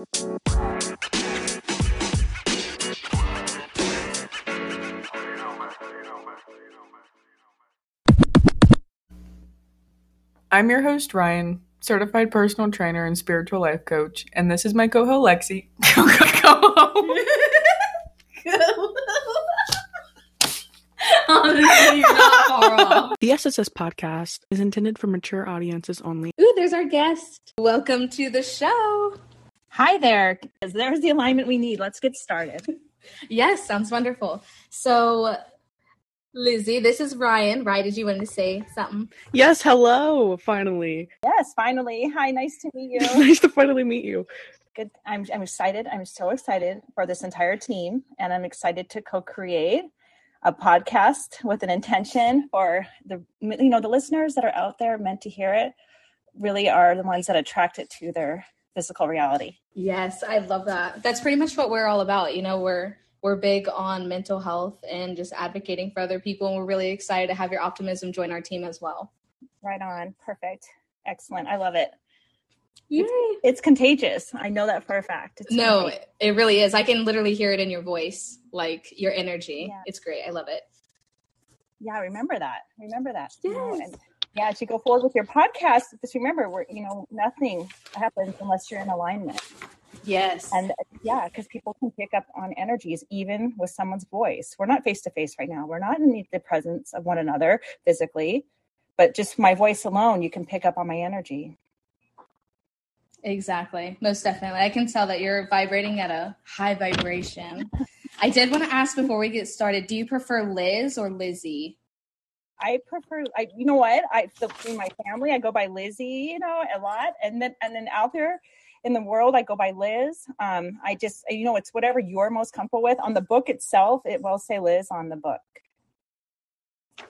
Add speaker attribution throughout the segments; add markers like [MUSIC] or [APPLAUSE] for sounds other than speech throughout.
Speaker 1: I'm your host, Riane, certified personal trainer and spiritual life coach, and this is my co-host Lexi. [LAUGHS] [LAUGHS]
Speaker 2: Honestly, you're not far off.
Speaker 1: The SSS podcast is intended for mature audiences only.
Speaker 2: Ooh, there's our guest. Welcome to the show.
Speaker 3: Hi there. There's the alignment we need. Let's get started.
Speaker 2: Yes, sounds wonderful. So, Lizzie, this is Riane. Right? Did you want to say something?
Speaker 1: Yes, hello, finally.
Speaker 3: Yes, finally. Hi, nice to meet you. [LAUGHS]
Speaker 1: nice to finally meet you.
Speaker 3: Good. I'm I'm excited. I'm so excited for this entire team and I'm excited to co-create a podcast with an intention for the you know the listeners that are out there meant to hear it really are the ones that attract it to their physical reality.
Speaker 2: Yes, I love that. That's pretty much what we're all about. You know, we're we're big on mental health and just advocating for other people and we're really excited to have your optimism join our team as well.
Speaker 3: Right on. Perfect. Excellent. I love it.
Speaker 2: Yay.
Speaker 3: It's, it's contagious. I know that for a fact. It's
Speaker 2: No,
Speaker 3: contagious.
Speaker 2: it really is. I can literally hear it in your voice, like your energy.
Speaker 3: Yeah.
Speaker 2: It's great. I love it.
Speaker 3: yeah remember that remember that you know,
Speaker 2: Yes.
Speaker 3: and yeah you go forward with your podcast just remember we're you know nothing happens unless you're in alignment
Speaker 2: Yes.
Speaker 3: and yeah because people can pick up on energies even with someone's voice we're not face to face right now we're not in the presence of one another physically but just my voice alone you can pick up on my energy
Speaker 2: Exactly. Most definitely. I can tell that you're vibrating at a high vibration. I did want to ask before we get started, do you prefer Liz or Lizzie?
Speaker 3: I prefer, I, you know what? I, the, in my family, I go by Lizzie, you know, a lot. And then, and then out there in the world, I go by Liz. Um, I just, you know, it's whatever you're most comfortable with. On the book itself, it will say Liz on the book.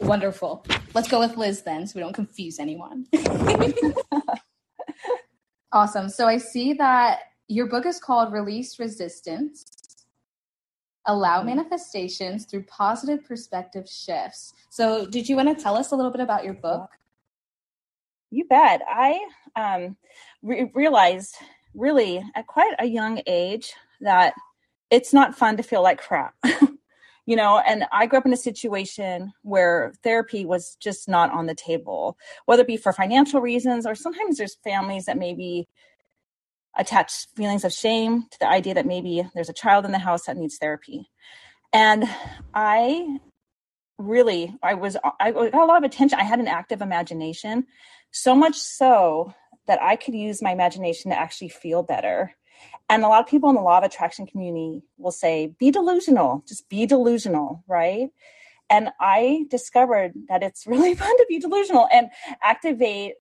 Speaker 2: Wonderful. Let's go with Liz then so we don't confuse anyone. [LAUGHS] awesome. So I see that your book is called Release Resistance Allow Manifestations Through Positive Perspective Shifts. So, did you want to tell us a little bit about your book?
Speaker 3: You bet. I um, re- realized really at quite a young age that it's not fun to feel like crap. [LAUGHS] you know, and I grew up in a situation where therapy was just not on the table, whether it be for financial reasons or sometimes there's families that maybe attach feelings of shame to the idea that maybe there's a child in the house that needs therapy. And I really i was i got a lot of attention. I had an active imagination so much so that i could use my imagination to actually feel better. And a lot of people in the law of attraction community will say be delusional. Just be delusional right? And i discovered that it's [LAUGHS] really fun to be delusional and activate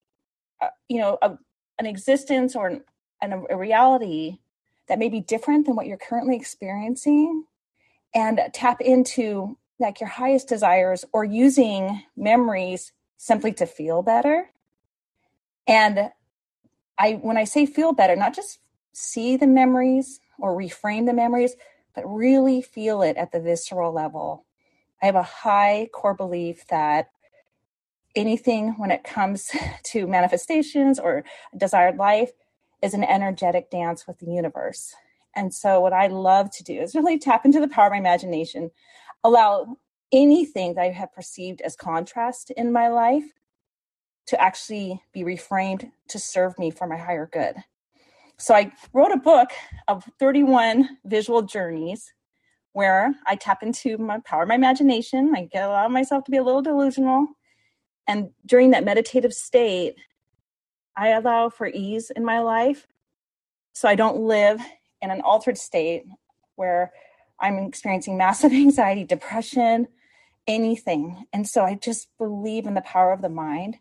Speaker 3: uh, you know a, an existence or an, an, a reality that may be different than what you're currently experiencing and tap into like your highest desires or using memories simply to feel better. And i when i say feel better not just see the memories or reframe the memories but really feel it at the visceral level. I have a high core belief that anything when it comes [LAUGHS] to manifestations or desired life is an energetic dance with the universe and so what i love to do is [LAUGHS] really tap into the power of my imagination allow anything that I have perceived as contrast in my life to actually be reframed to serve me for my higher good. So I wrote a book of 31 visual journeys where I tap into my power of my imagination. I get allow myself to be a little delusional. And during that meditative state, I allow for ease in my life. So I don't live in an altered state where I'm experiencing massive [LAUGHS] anxiety, depression, anything. And so I just believe in the power of the mind.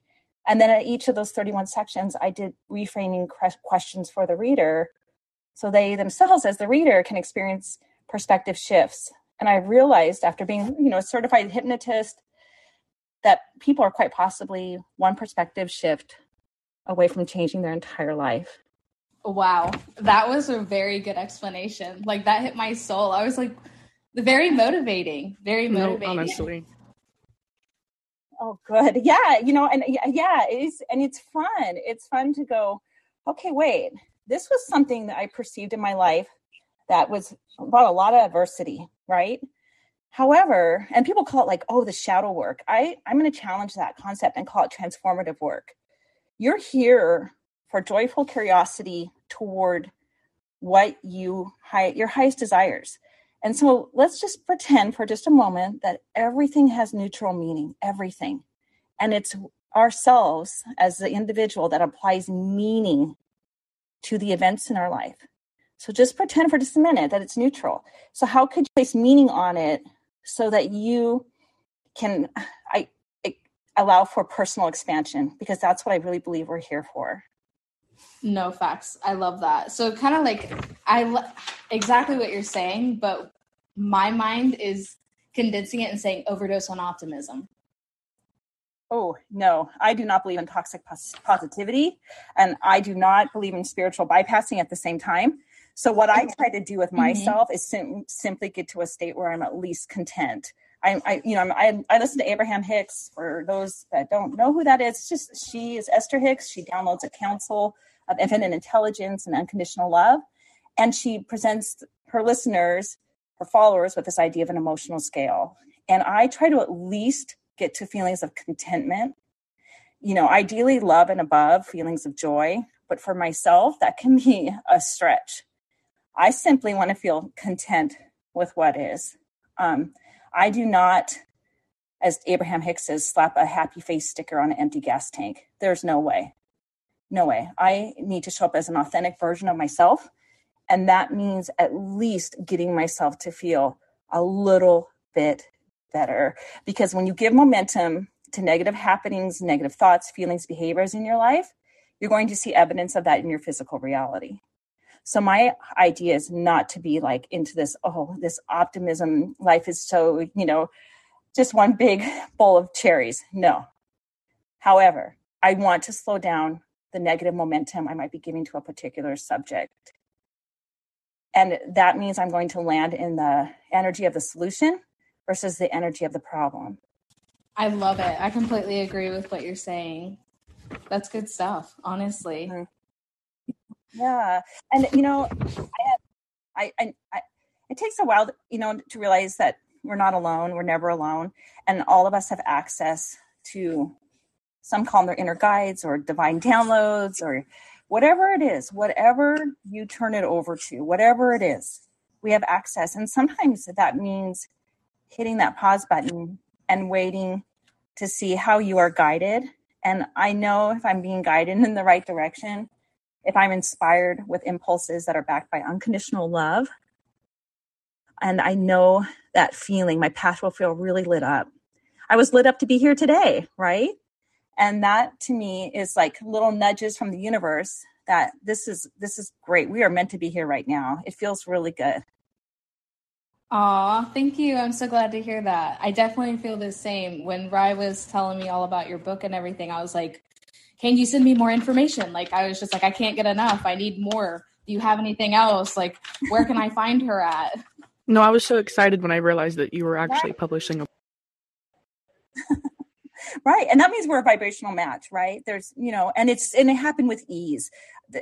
Speaker 3: And then at each of those 31 sections, I did reframing questions for the reader so they themselves, as the reader, can experience perspective shifts. And I realized after being, you know, a certified hypnotist that people are quite possibly one perspective shift away from changing their entire life.
Speaker 2: Wow, that was a very good explanation. Like that hit my soul. I was like, very motivating, very
Speaker 1: No,
Speaker 2: motivating.
Speaker 1: honestly.
Speaker 3: Oh, good. Yeah, you know, and yeah, yeah, it is, and it's fun. It's fun to go. Okay, wait. this was something that I perceived in my life that was about a lot of adversity, right? However, and people call it like, oh, the shadow work. I, I'm going to challenge that concept and call it transformative work. You're here for joyful curiosity toward what you high, your highest desires. And so let's just pretend for just a moment that everything has neutral meaning, everything. And it's ourselves as the individual that applies meaning to the events in our life. So just pretend for just a minute that it's neutral. So how could you place meaning on it so that you can allow for personal expansion because that's what I really believe we're here for.
Speaker 2: No facts. I love that. So kind of like I exactly what you're saying, but my mind is condensing it and saying overdose on optimism.
Speaker 3: Oh, no, I do not believe in toxic positivity and I do not believe in spiritual bypassing at the same time. So, what I try to do with mm-hmm. myself mm-hmm. is sim- simply get to a state where I'm at least content. I, I you know, I, I listen to Abraham Hicks. For those that don't know who that is, it's just she is Esther Hicks. She downloads a council of infinite intelligence and unconditional love, and she presents her listeners, her followers, with this idea of an emotional scale. And I try to at least get to feelings of contentment. You know, ideally love and above feelings of joy, but for myself, that can be a stretch. I simply want to feel content with what is. Um, I do not, as Abraham Hicks says, slap a happy face sticker on an empty gas tank. There's no way. No way. I need to show up as an authentic version of myself. And that means at least getting myself to feel a little bit better. Because when you give momentum to negative happenings, negative thoughts, feelings, behaviors in your life, you're going to see evidence of that in your physical reality. So my idea is not to be like into this, oh, this optimism, life is so, you know, just one big [LAUGHS] bowl of cherries. No. However, I want to slow down the negative momentum I might be giving to a particular subject. And that means I'm going to land in the energy of the solution versus the energy of the problem.
Speaker 2: I love it. I completely agree with what you're saying. That's good stuff, honestly. Mm-hmm.
Speaker 3: Yeah. And, you know, I, have, I, I, it takes a while, you know, to realize that we're not alone. We're never alone. And all of us have access to some call them their inner guides or divine downloads or whatever it is, whatever you turn it over to, whatever it is, we have access. And sometimes that means hitting that pause button and waiting to see how you are guided. And I know if I'm being guided [LAUGHS] in the right direction, if I'm inspired with impulses that are backed by unconditional love. And I know that feeling, my path will feel really lit up. I was lit up to be here today, right? and that to me is like little nudges from the universe that this is this is great we are meant to be here right now it feels really good
Speaker 2: Aw, thank you. I'm so glad to hear that. I definitely feel the same. When Rye was telling me all about your book and everything, I was like, can you send me more information? Like, I was just like, I can't get enough. I need more. Do you have anything else? Like, where can I find her at? [LAUGHS]
Speaker 1: No, I was so excited when I realized that you were actually publishing a
Speaker 3: right and that means we're a vibrational match right there's you know and it's and it happened with ease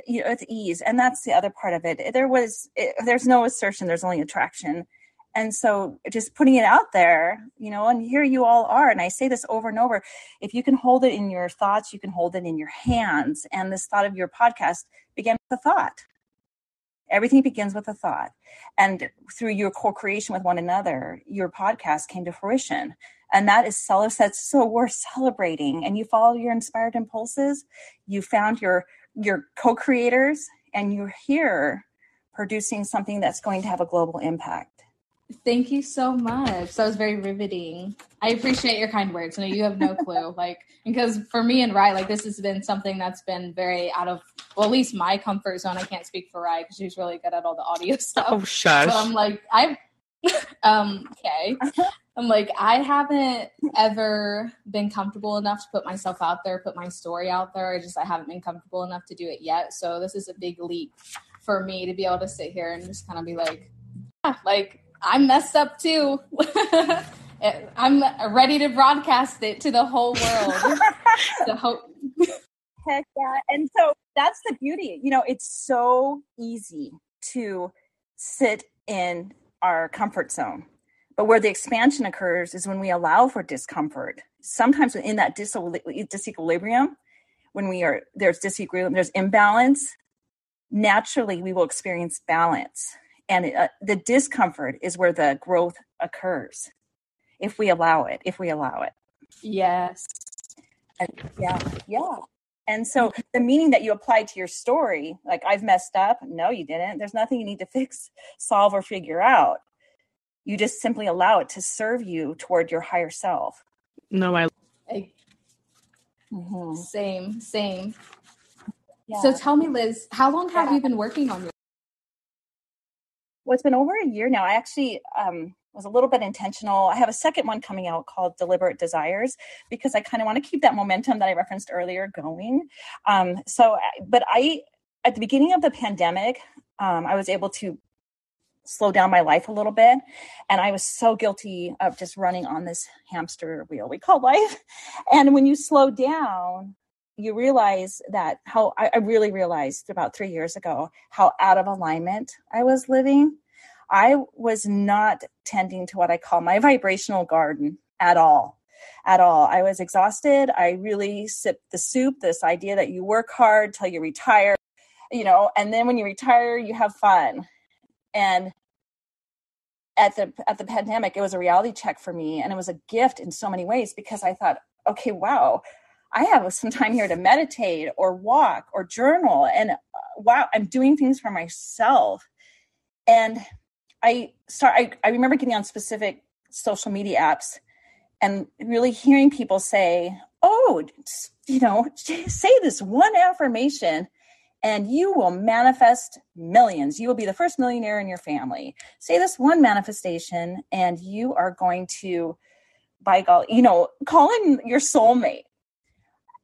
Speaker 3: you know with ease and that's the other part of it there was it, there's no assertion there's only attraction and so just putting it out there you know and here you all are and i say this over and over if you can hold it in your thoughts you can hold it in your hands and this thought of your podcast began with a thought. Everything begins with a thought. And through your co-creation with one another your podcast came to fruition. And that is so that's so worth celebrating. And you follow your inspired impulses you found your your co-creators and you're here producing something that's going to have a global impact
Speaker 2: Thank you so much. That was very riveting. I appreciate your kind words. No, you have no clue. [LAUGHS] Like, because for me and Rye, like this has been something that's been very out of, well, at least my comfort zone. I can't speak for Rye because she's really good at all the audio [LAUGHS] stuff.
Speaker 1: Oh, shush.
Speaker 2: So I'm like, I've, [LAUGHS] um, okay. I'm like, I haven't ever been comfortable enough to put myself out there, put my story out there. I just I haven't been comfortable enough to do it yet. So this is a big leap for me to be able to sit here and just kind of be like, yeah, like I'm messed up too. [LAUGHS] I'm ready to broadcast it to the whole world. [LAUGHS]
Speaker 3: hope. Heck yeah! And so that's the beauty. You know, it's so easy to sit in our comfort zone. But where the expansion occurs is when we allow for discomfort. Sometimes in that disequilibrium, when we are there's disequilibrium, there's imbalance, naturally we will experience balance. And uh, the discomfort is where the growth occurs if we allow it, if we allow it.
Speaker 2: Yes.
Speaker 3: And yeah, yeah. And so the meaning that you apply to your story, like I've messed up, no, you didn't. There's nothing you need to fix, solve, or figure out. You just simply allow it to serve you toward your higher self.
Speaker 1: No, I.
Speaker 2: I mm-hmm. Same, same. Yeah. So tell me, Liz, how long have yeah. you been working on your?
Speaker 3: Well, it's been over a year now. I actually um, was a little bit intentional. I have a second one coming out called Deliberate Desires because I kind of want to keep that momentum that I referenced earlier going. Um, so, but I, at the beginning of the pandemic, um, I was able to slow down my life a little bit. And I was so guilty of just running on this hamster wheel we call life. [LAUGHS] And when you slow down, you realize that how I, I really realized about three years ago how out of alignment I was living I was not tending to what I call my vibrational garden at all. At all. I was exhausted. I really sipped the soup, this idea that you work hard till you retire, you know, and then when you retire, you have fun. And at the at the pandemic, it was a reality check for me and it was a gift in so many ways because I thought, okay, wow, I have some time here to meditate or walk or journal and uh, wow, I'm doing things for myself. And I start I, I remember getting on specific social media apps and really hearing people say, "Oh, you know, [LAUGHS] say this one affirmation and you will manifest millions. You will be the first millionaire in your family. Say this one manifestation and you are going to by golly, you know, call in your soulmate.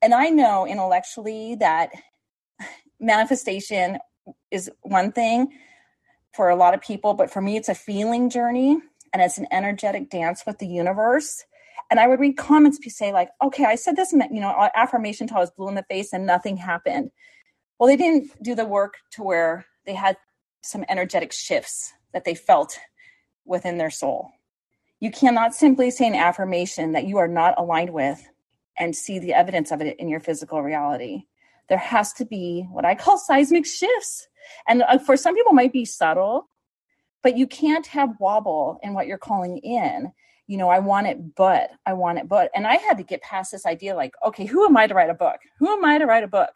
Speaker 3: And I know intellectually that manifestation is one thing, for a lot of people, but for me, it's a feeling journey and it's an energetic dance with the universe. And I would read comments people say like, "Okay, I said this, you know, affirmation till I was blue in the face and nothing happened." Well, they didn't do the work to where they had some energetic shifts that they felt within their soul. You cannot simply say an affirmation that you are not aligned with and see the evidence of it in your physical reality. There has to be what I call seismic shifts and uh, for some people, might be subtle, but you can't have wobble in what you're calling in. You know, I want it, but I want it, but. And I had to get past this idea like, okay, who am I to write a book? Who am I to write a book?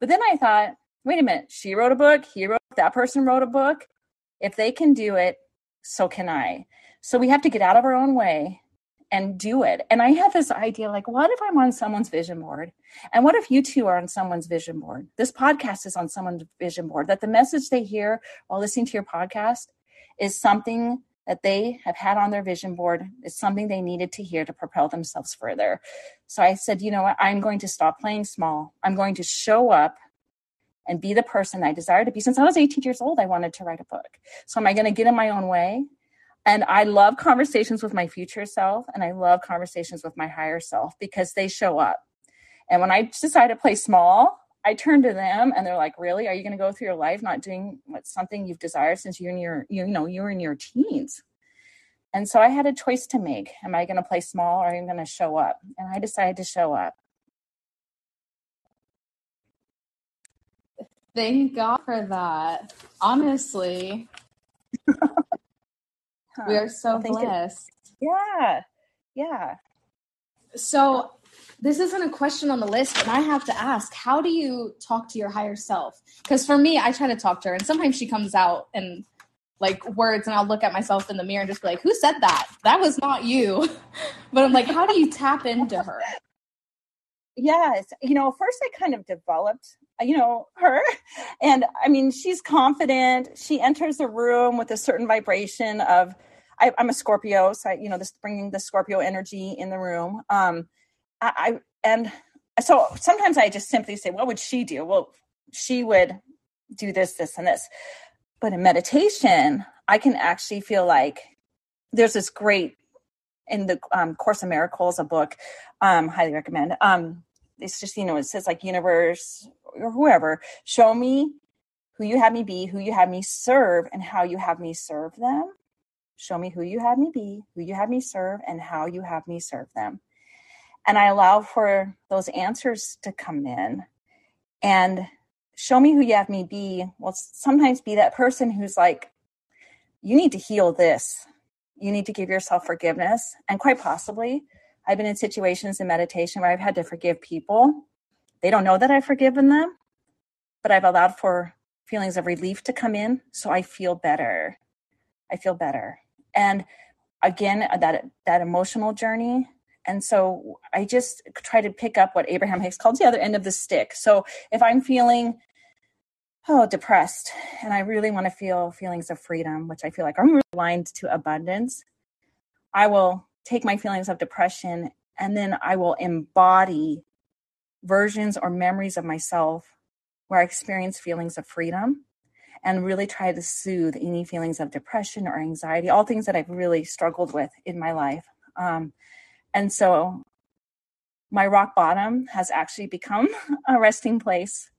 Speaker 3: But then I thought, wait a minute, she wrote a book, he wrote, that person wrote a book. If they can do it, so can I. So we have to get out of our own way and do it. And I had this idea like, what if I'm on someone's vision board? And what if you two are on someone's vision board? This podcast is on someone's vision board, that the message they hear while listening to your podcast is something that they have had on their vision board is something they needed to hear to propel themselves further. So I said, you know what? I'm going to stop playing small. I'm going to show up and be the person I desire to be. Since I was 18 years old, I wanted to write a book. So am I going to get in my own way? And I love conversations with my future self and I love conversations with my higher self because they show up. And when I decide to play small, I turn to them and they're like, "Really? Are you going to go through your life not doing what something you've desired since you're in your you know you were in your teens?" And so I had a choice to make. Am I going to play small or am I going to show up? And I decided to show up.
Speaker 2: Thank God for that. Honestly. [LAUGHS] We are so blessed.
Speaker 3: yeah. Yeah.
Speaker 2: So this isn't a question on the list, but I have to ask, how do you talk to your higher self? Because for me, I try to talk to her and sometimes she comes out and like words and I'll look at myself in the mirror and just be like, who said that? That was not you. [LAUGHS] but I'm like, how do you tap into her? [LAUGHS]
Speaker 3: Yes. You know, first I kind of developed, you know, her. And I mean, she's confident. She enters the room with a certain vibration of, I, am a Scorpio, so I, you know, this bringing the Scorpio energy in the room. Um, I, I and so sometimes I just simply say, "What would she do?" Well, she would do this, this, and this. But in meditation, I can actually feel like there's this great in the um, Course of Miracles, a book, um, highly recommend. Um, it's just you know it says like universe or whoever, show me who you have me be, who you have me serve, and how you have me serve them. Show me who you have me be, who you have me serve, and how you have me serve them. And I allow for those answers to come in and show me who you have me be. Will sometimes be that person who's like, you need to heal this. You need to give yourself forgiveness. And quite possibly, I've been in situations in meditation where I've had to forgive people. They don't know that I've forgiven them, but I've allowed for feelings of relief to come in so I feel better. I feel better. And again, uh, that that emotional journey. And so I just try to pick up what Abraham Hicks calls the other end of the stick. So if I'm feeling oh depressed and I really want to feel feelings of freedom, which I feel like I'm really aligned to abundance, I will take my feelings of depression and then I will embody versions or memories of myself where I experience feelings of freedom and really try to soothe any feelings of depression or anxiety, all things that I've really struggled with in my life. Um, and so my rock bottom has actually become [LAUGHS] a resting place.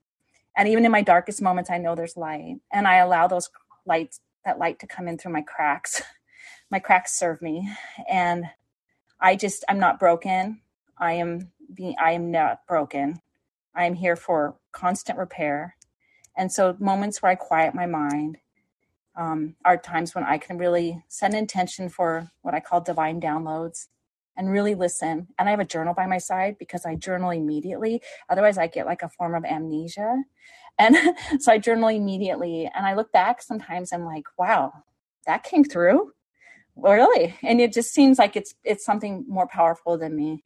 Speaker 3: And even in my darkest moments, I know there's light. And I allow those lights, that light to come in through my cracks. [LAUGHS] my cracks serve me. And I just, I'm not broken. I am I am not broken. I am here for constant repair. And so moments where I quiet my mind um, are times when I can really set intention for what I call divine downloads and really listen. And I have a journal by my side because I journal immediately. Otherwise, I get like a form of amnesia. And [LAUGHS] so I journal immediately. And I look back sometimes, I'm like, wow, that came through. Really? And it just seems like it's it's something more powerful than me.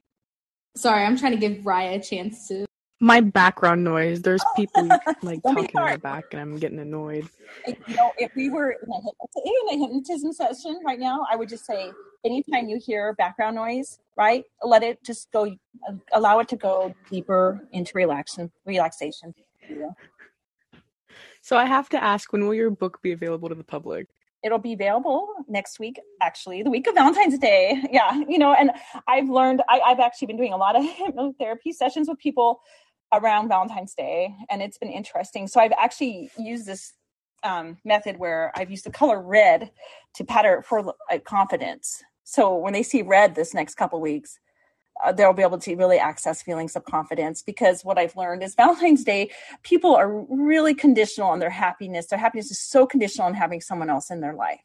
Speaker 2: Sorry, I'm trying to give Raya a chance to
Speaker 1: my background noise. There's [LAUGHS] people like talking in the back, and I'm getting annoyed.
Speaker 3: You know, if we were in a, in a hypnotism session right now, I would just say, anytime you hear background noise, right, let it just go. Allow it to go deeper into relaxation. Relaxation.
Speaker 1: So I have to ask, when will your book be available to the public?
Speaker 3: It'll be available next week actually the week of valentine's day [LAUGHS] yeah you know and i've learned I, have actually been doing a lot of [LAUGHS] hypnotherapy sessions with people around Valentine's Day, and it's been interesting. So I've actually used this um, method where I've used the color red to pattern for uh, confidence. So when they see red this next couple weeks, uh, they'll be able to really access feelings of confidence because what I've learned is [LAUGHS] Valentine's Day, people are really conditional on their happiness. Their happiness is so conditional on having someone else in their life.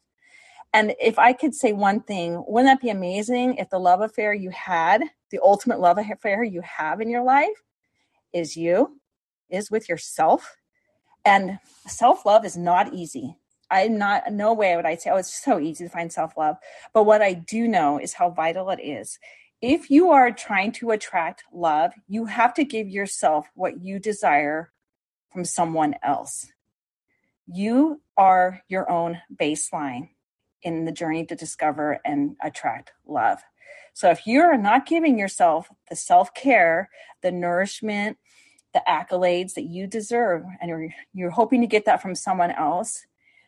Speaker 3: And if I could say one thing, wouldn't that be amazing if the love affair you had, the ultimate love affair you have in your life, is you, is with yourself. And self love is not easy. I'm not, no way would I say, oh, it's so easy to find self love. But what I do know is how vital it is. If you are trying to attract love, you have to give yourself what you desire from someone else. You are your own baseline in the journey to discover and attract love. So if you're not giving yourself the self care, the nourishment, the accolades that you deserve, and you're, you're hoping to get that from someone else,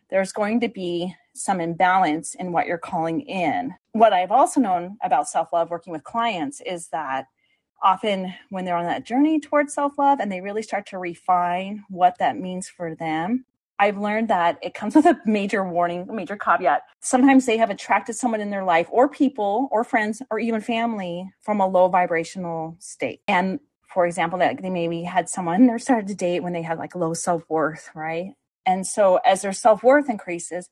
Speaker 3: there's going to be some imbalance in what you're calling in. What I've also known about self love working with clients is that often when they're on that journey towards self love and they really start to refine what that means for them, I've learned that it comes [LAUGHS] with a major warning, a major caveat. Sometimes they have attracted someone in their life or people or friends or even family from a low vibrational state. And for example, that they maybe had someone they started to date when they had like low self worth, right? And so as their self worth increases,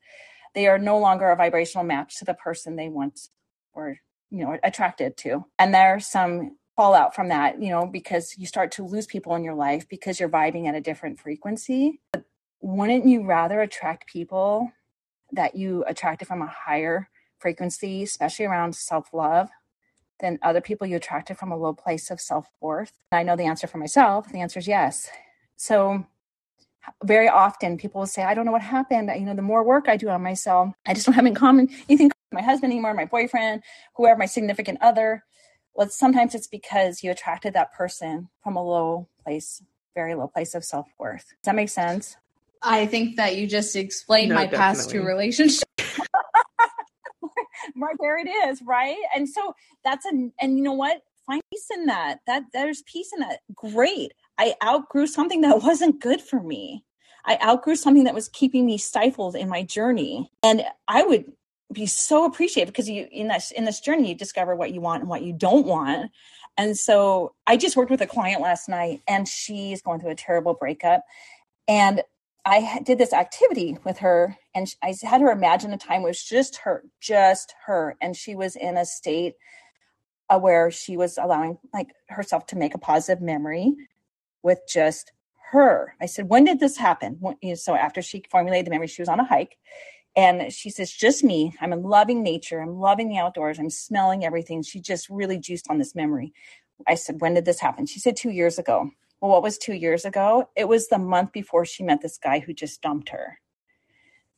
Speaker 3: they are no longer a vibrational match to the person they once were, you know, attracted to. And there's some fallout from that, you know, because you start to lose people in your life because you're vibing at a different frequency. But wouldn't you rather attract people that you attracted from a higher frequency, especially around self love, than other people you attracted from a low place of self worth? I know the answer for myself. The answer is yes. So, very often people will say, I don't know what happened. You know, the more work I do on myself, I just don't have in common anything with my husband anymore, my boyfriend, whoever, my significant other. Well, sometimes it's because you attracted that person from a low place, very low place of self worth. Does that make sense?
Speaker 2: I think that you just explained no, my definitely. past two relationships. [LAUGHS] [LAUGHS]
Speaker 3: right there it is, right? And so that's a and you know what? Find peace in that. That there's peace in that. Great. I outgrew something that [LAUGHS] wasn't good for me. I outgrew something that was keeping me stifled in my journey. And I would be so appreciative because you in this in this journey you discover what you want and what you don't want. And so I just worked with a client last night and she's going through a terrible breakup. And I did this activity with her and I had her imagine a time where it was just her, just her. And she was in a state uh, where she was allowing like herself to make a positive memory with just her. I said, when did this happen? So after she formulated the memory, she was on a hike and she says, just me. I'm in loving nature. I'm loving the outdoors. I'm smelling everything. She just really juiced on this memory. I said, when did this happen? She said, two years ago. Well, what was two years ago? It was the month before she met this guy who just dumped her.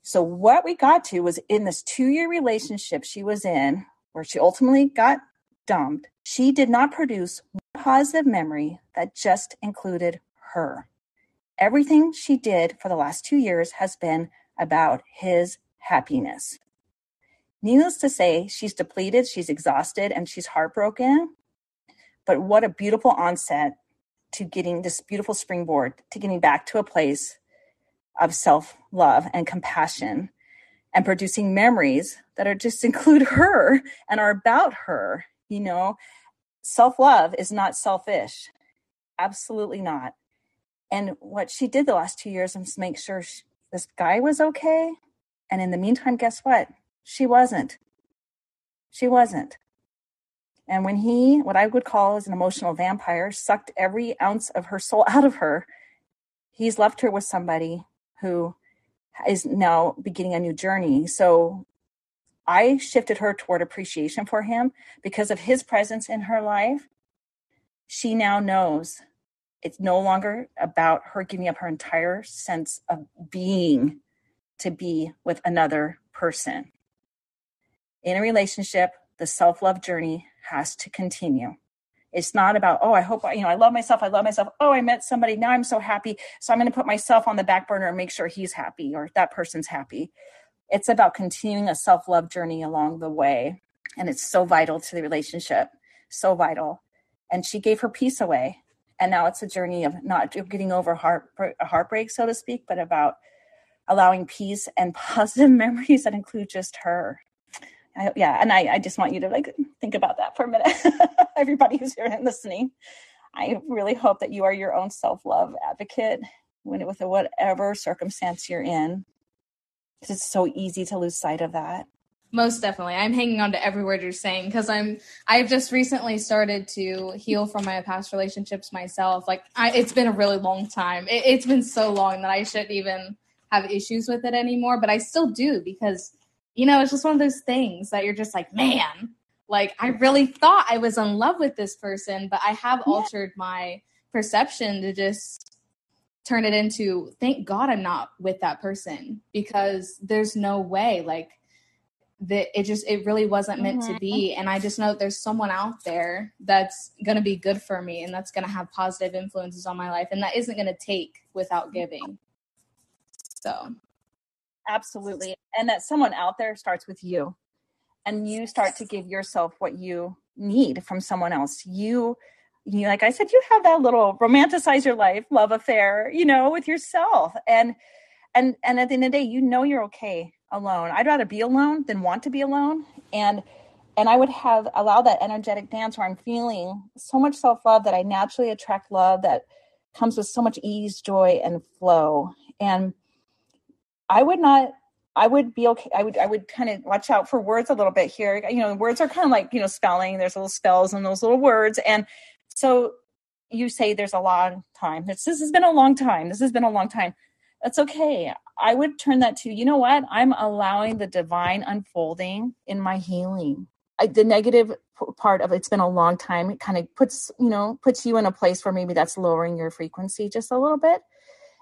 Speaker 3: So, what we got to was in this two year relationship she was in, where she ultimately got dumped, she did not produce positive memory that just included her. Everything she did for the last two years has been about his happiness. Needless to say, she's depleted, she's exhausted, and she's heartbroken. But what a beautiful onset to getting this beautiful springboard to getting back to a place of self love and compassion and producing memories that are just [LAUGHS] include her and are about her. You know, self love is not selfish, absolutely not. And what she did the last two years was make sure she, this guy was okay. And in the meantime, guess what? She wasn't. She wasn't. And when he, what I would call as an emotional vampire, sucked every ounce of her soul [LAUGHS] out of her, he's left her with somebody who is now beginning a new journey. So I shifted her toward appreciation for him because of his presence in her life. She now knows it's no longer about her giving up her entire sense of being to be with another person. In a relationship, the self love journey has to continue. It's not about, oh, I hope, you know, I love myself. I love myself. Oh, I met somebody. Now I'm so happy. So I'm going to put myself on the back burner and make sure he's happy or that person's happy. It's about continuing a self love journey along the way. And it's so vital to the relationship, so vital. And she gave her peace away. And now it's a journey of not getting over heart heartbreak so to speak but about allowing peace and [LAUGHS] positive memories that include just her. I, yeah and I, I just want you to like think about that for a minute. [LAUGHS] Everybody who's here and listening. I really hope that you are your own self-love advocate when with whatever circumstance you're in because it's so easy to lose sight of that
Speaker 2: most definitely. I'm hanging on to every word you're saying because I'm I've just recently started to heal from my past relationships myself. Like I, it's been a really long time. It, it's been so long that I shouldn't even have issues with it anymore, but I still do because you know, it's just one of those things that you're just like, man, like I really thought I was in love with this person, but I have yeah. altered my perception to just turn it into thank God I'm not with that person because there's no way like that it just it really wasn't meant mm-hmm. to be. And i just know there's someone out there that's going to be good for me and that's going to have positive influences on my life and that isn't going to take without giving. So.
Speaker 3: Absolutely. And that someone out there starts with you. And you start to give yourself what you need from someone else. You you like i said you have that little romanticize your life love affair you know with yourself and and and at the end of the day you know you're okay alone. I'd rather be alone than want to be alone. And and I would have allowed that energetic dance where I'm feeling so much self-love that I naturally attract love that comes with so much ease, joy, and flow. And I would not I would be okay. I would I would kind of watch out for words a little bit here. You know, words are kind of like, you know, spelling. There's little spells in those little words. And so you say there's a long time. This, this has been a long time. This has been a long time. That's okay. I would turn that to, you know what? I'm allowing the divine unfolding in my healing. I, the negative part of it's been a long time. It kind of puts, you know, puts you in a place where maybe that's lowering your frequency just a little bit.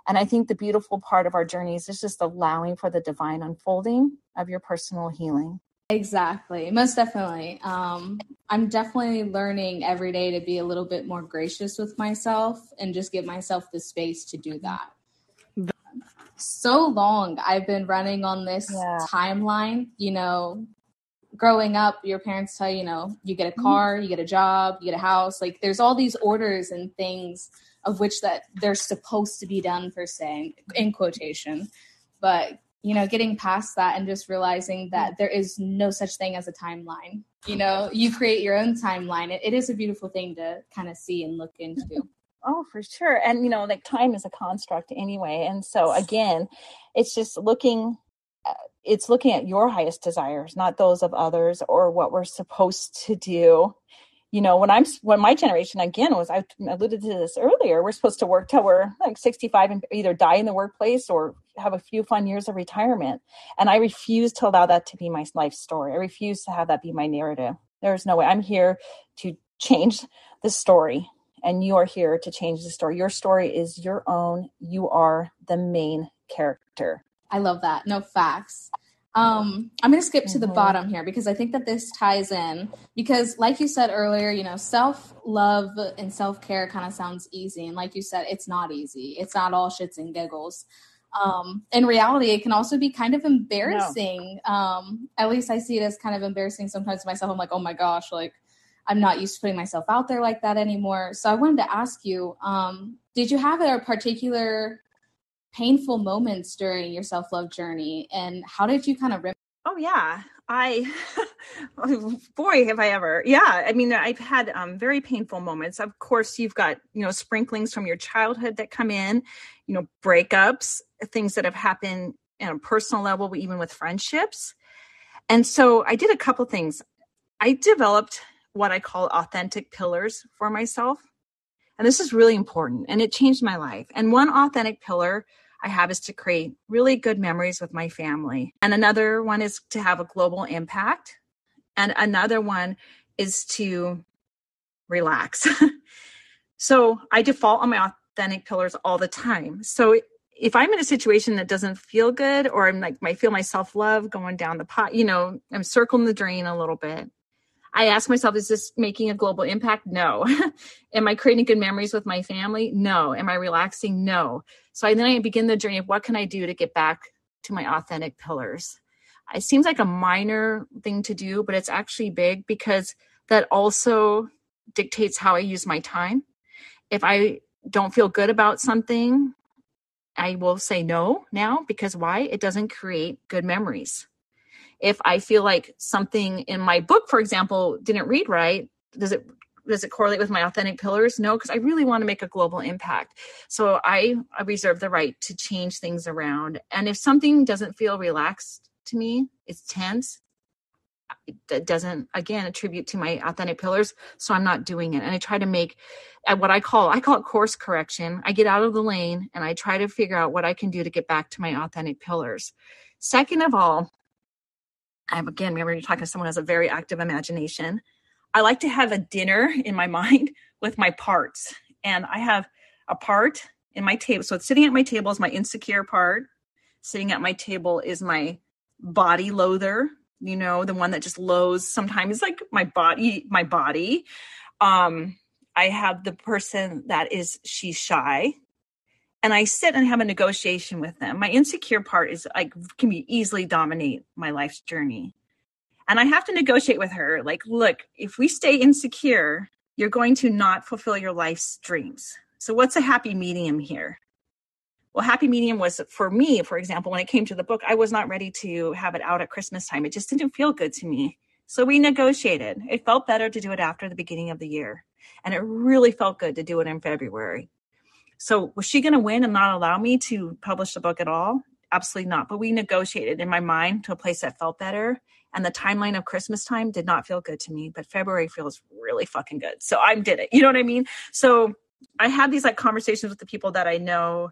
Speaker 3: And I think the beautiful part of our journeys is just allowing for the divine unfolding of your personal healing.
Speaker 2: Exactly. Most definitely. Um, I'm definitely learning every day to be a little bit more gracious with myself and just give myself the space to do that so long I've been running on this yeah. timeline, you know, growing up, your parents tell you, you know, you get a mm-hmm. car, you get a job, you get a house. Like there's all these orders and things of which that they're supposed to be done per se in quotation but you know getting past that and just realizing that there is no such thing as a timeline. You know you create your own timeline. It, it is a beautiful thing to kind of see and look into. [LAUGHS]
Speaker 3: Oh for sure. And you know like time is a construct anyway. And so again it's just looking uh, it's looking at your highest desires not those of others or what we're supposed to do you know when i'm when my generation again was i alluded to this earlier we're supposed to work till we're like 65 and either die in the workplace or have a few fun years of retirement. And i refuse to allow that to be my life story. I refuse to have that be my narrative. There's no way. I'm here to change the story and you are here to change the story. Your story is your own. You are the main character.
Speaker 2: I love that. No facts um, I'm going to skip to the mm-hmm. bottom here because I think that this ties in because, like you said earlier, you know, self love and self care kind of sounds easy, and like you said, it's not easy. It's not all shits and giggles. Um, in reality, it can also be kind of embarrassing. No. Um, at least I see it as kind of embarrassing sometimes to myself. I'm like, oh my gosh, like I'm not used to putting myself out there like that anymore. So I wanted to ask you, um, did you have a particular painful moments during your self love journey, and how did you kind of? Rem-
Speaker 3: oh yeah, I [LAUGHS] boy have I ever. Yeah, I mean I've had um, very painful moments. Of course, you've got you know sprinklings from your childhood that come in, you know breakups, things that have happened on a personal level, even with friendships. And so I did a couple things. I developed what I call authentic pillars for myself. And this is really important and it changed my life. And one authentic pillar I have is to create really good memories with my family. And another one is to have a global impact. And another one is to relax. [LAUGHS] so I default on my authentic pillars all the time. So if I'm in a situation that doesn't feel good or I'm like I feel my self-love going down the pot, you know, I'm circling the drain a little bit. I ask myself, is this making a global impact? No. [LAUGHS] Am I creating good memories with my family? No. Am I relaxing? No. So I, then I begin the journey of what can I do to get back to my authentic pillars? It seems like a minor thing to do, but it's actually big because that also dictates how I use my time. If I don't feel good about something, I will say no now because why? It doesn't create good memories if I feel like something in my book, for example, didn't read right, does it does it correlate with my authentic pillars? No, because I really want to make a global impact. So I, I reserve the right to change things around. And if something doesn't feel relaxed to me, it's tense. That doesn't again attribute to my authentic pillars, so I'm not doing it. And I try to make what I call I call it course correction. I get out of the lane and I try to figure out what I can do to get back to my authentic pillars. Second of all, I'm again, remember you're talking to someone who has a very active imagination. I like to have a dinner in my [LAUGHS] mind with my parts. And I have a part in my table. So it's sitting at my table is my insecure part. Sitting at my table is my body loather, you know, the one that just loathes sometimes like my body, my body. Um, I have the person that is she's shy and I sit and have a negotiation with them. My insecure part is like can be easily dominate my life's journey. And I have to negotiate with her like, look, if we stay insecure, you're going to not fulfill your life's dreams. So what's a happy medium here? Well, happy medium was for me, for example, when it came to the book, I was not ready to have it out at Christmas time. It just didn't feel good to me. So we negotiated. It felt better to do it after the beginning of the year. And it really felt good to do it in February. So was she going to win and not allow me to publish the book at all? Absolutely not. But we negotiated in my mind to a place that felt better. And the timeline of Christmas time did not feel good to me, but February feels really fucking good. So I did it. You know what I mean? So I had these like conversations with the people that I know,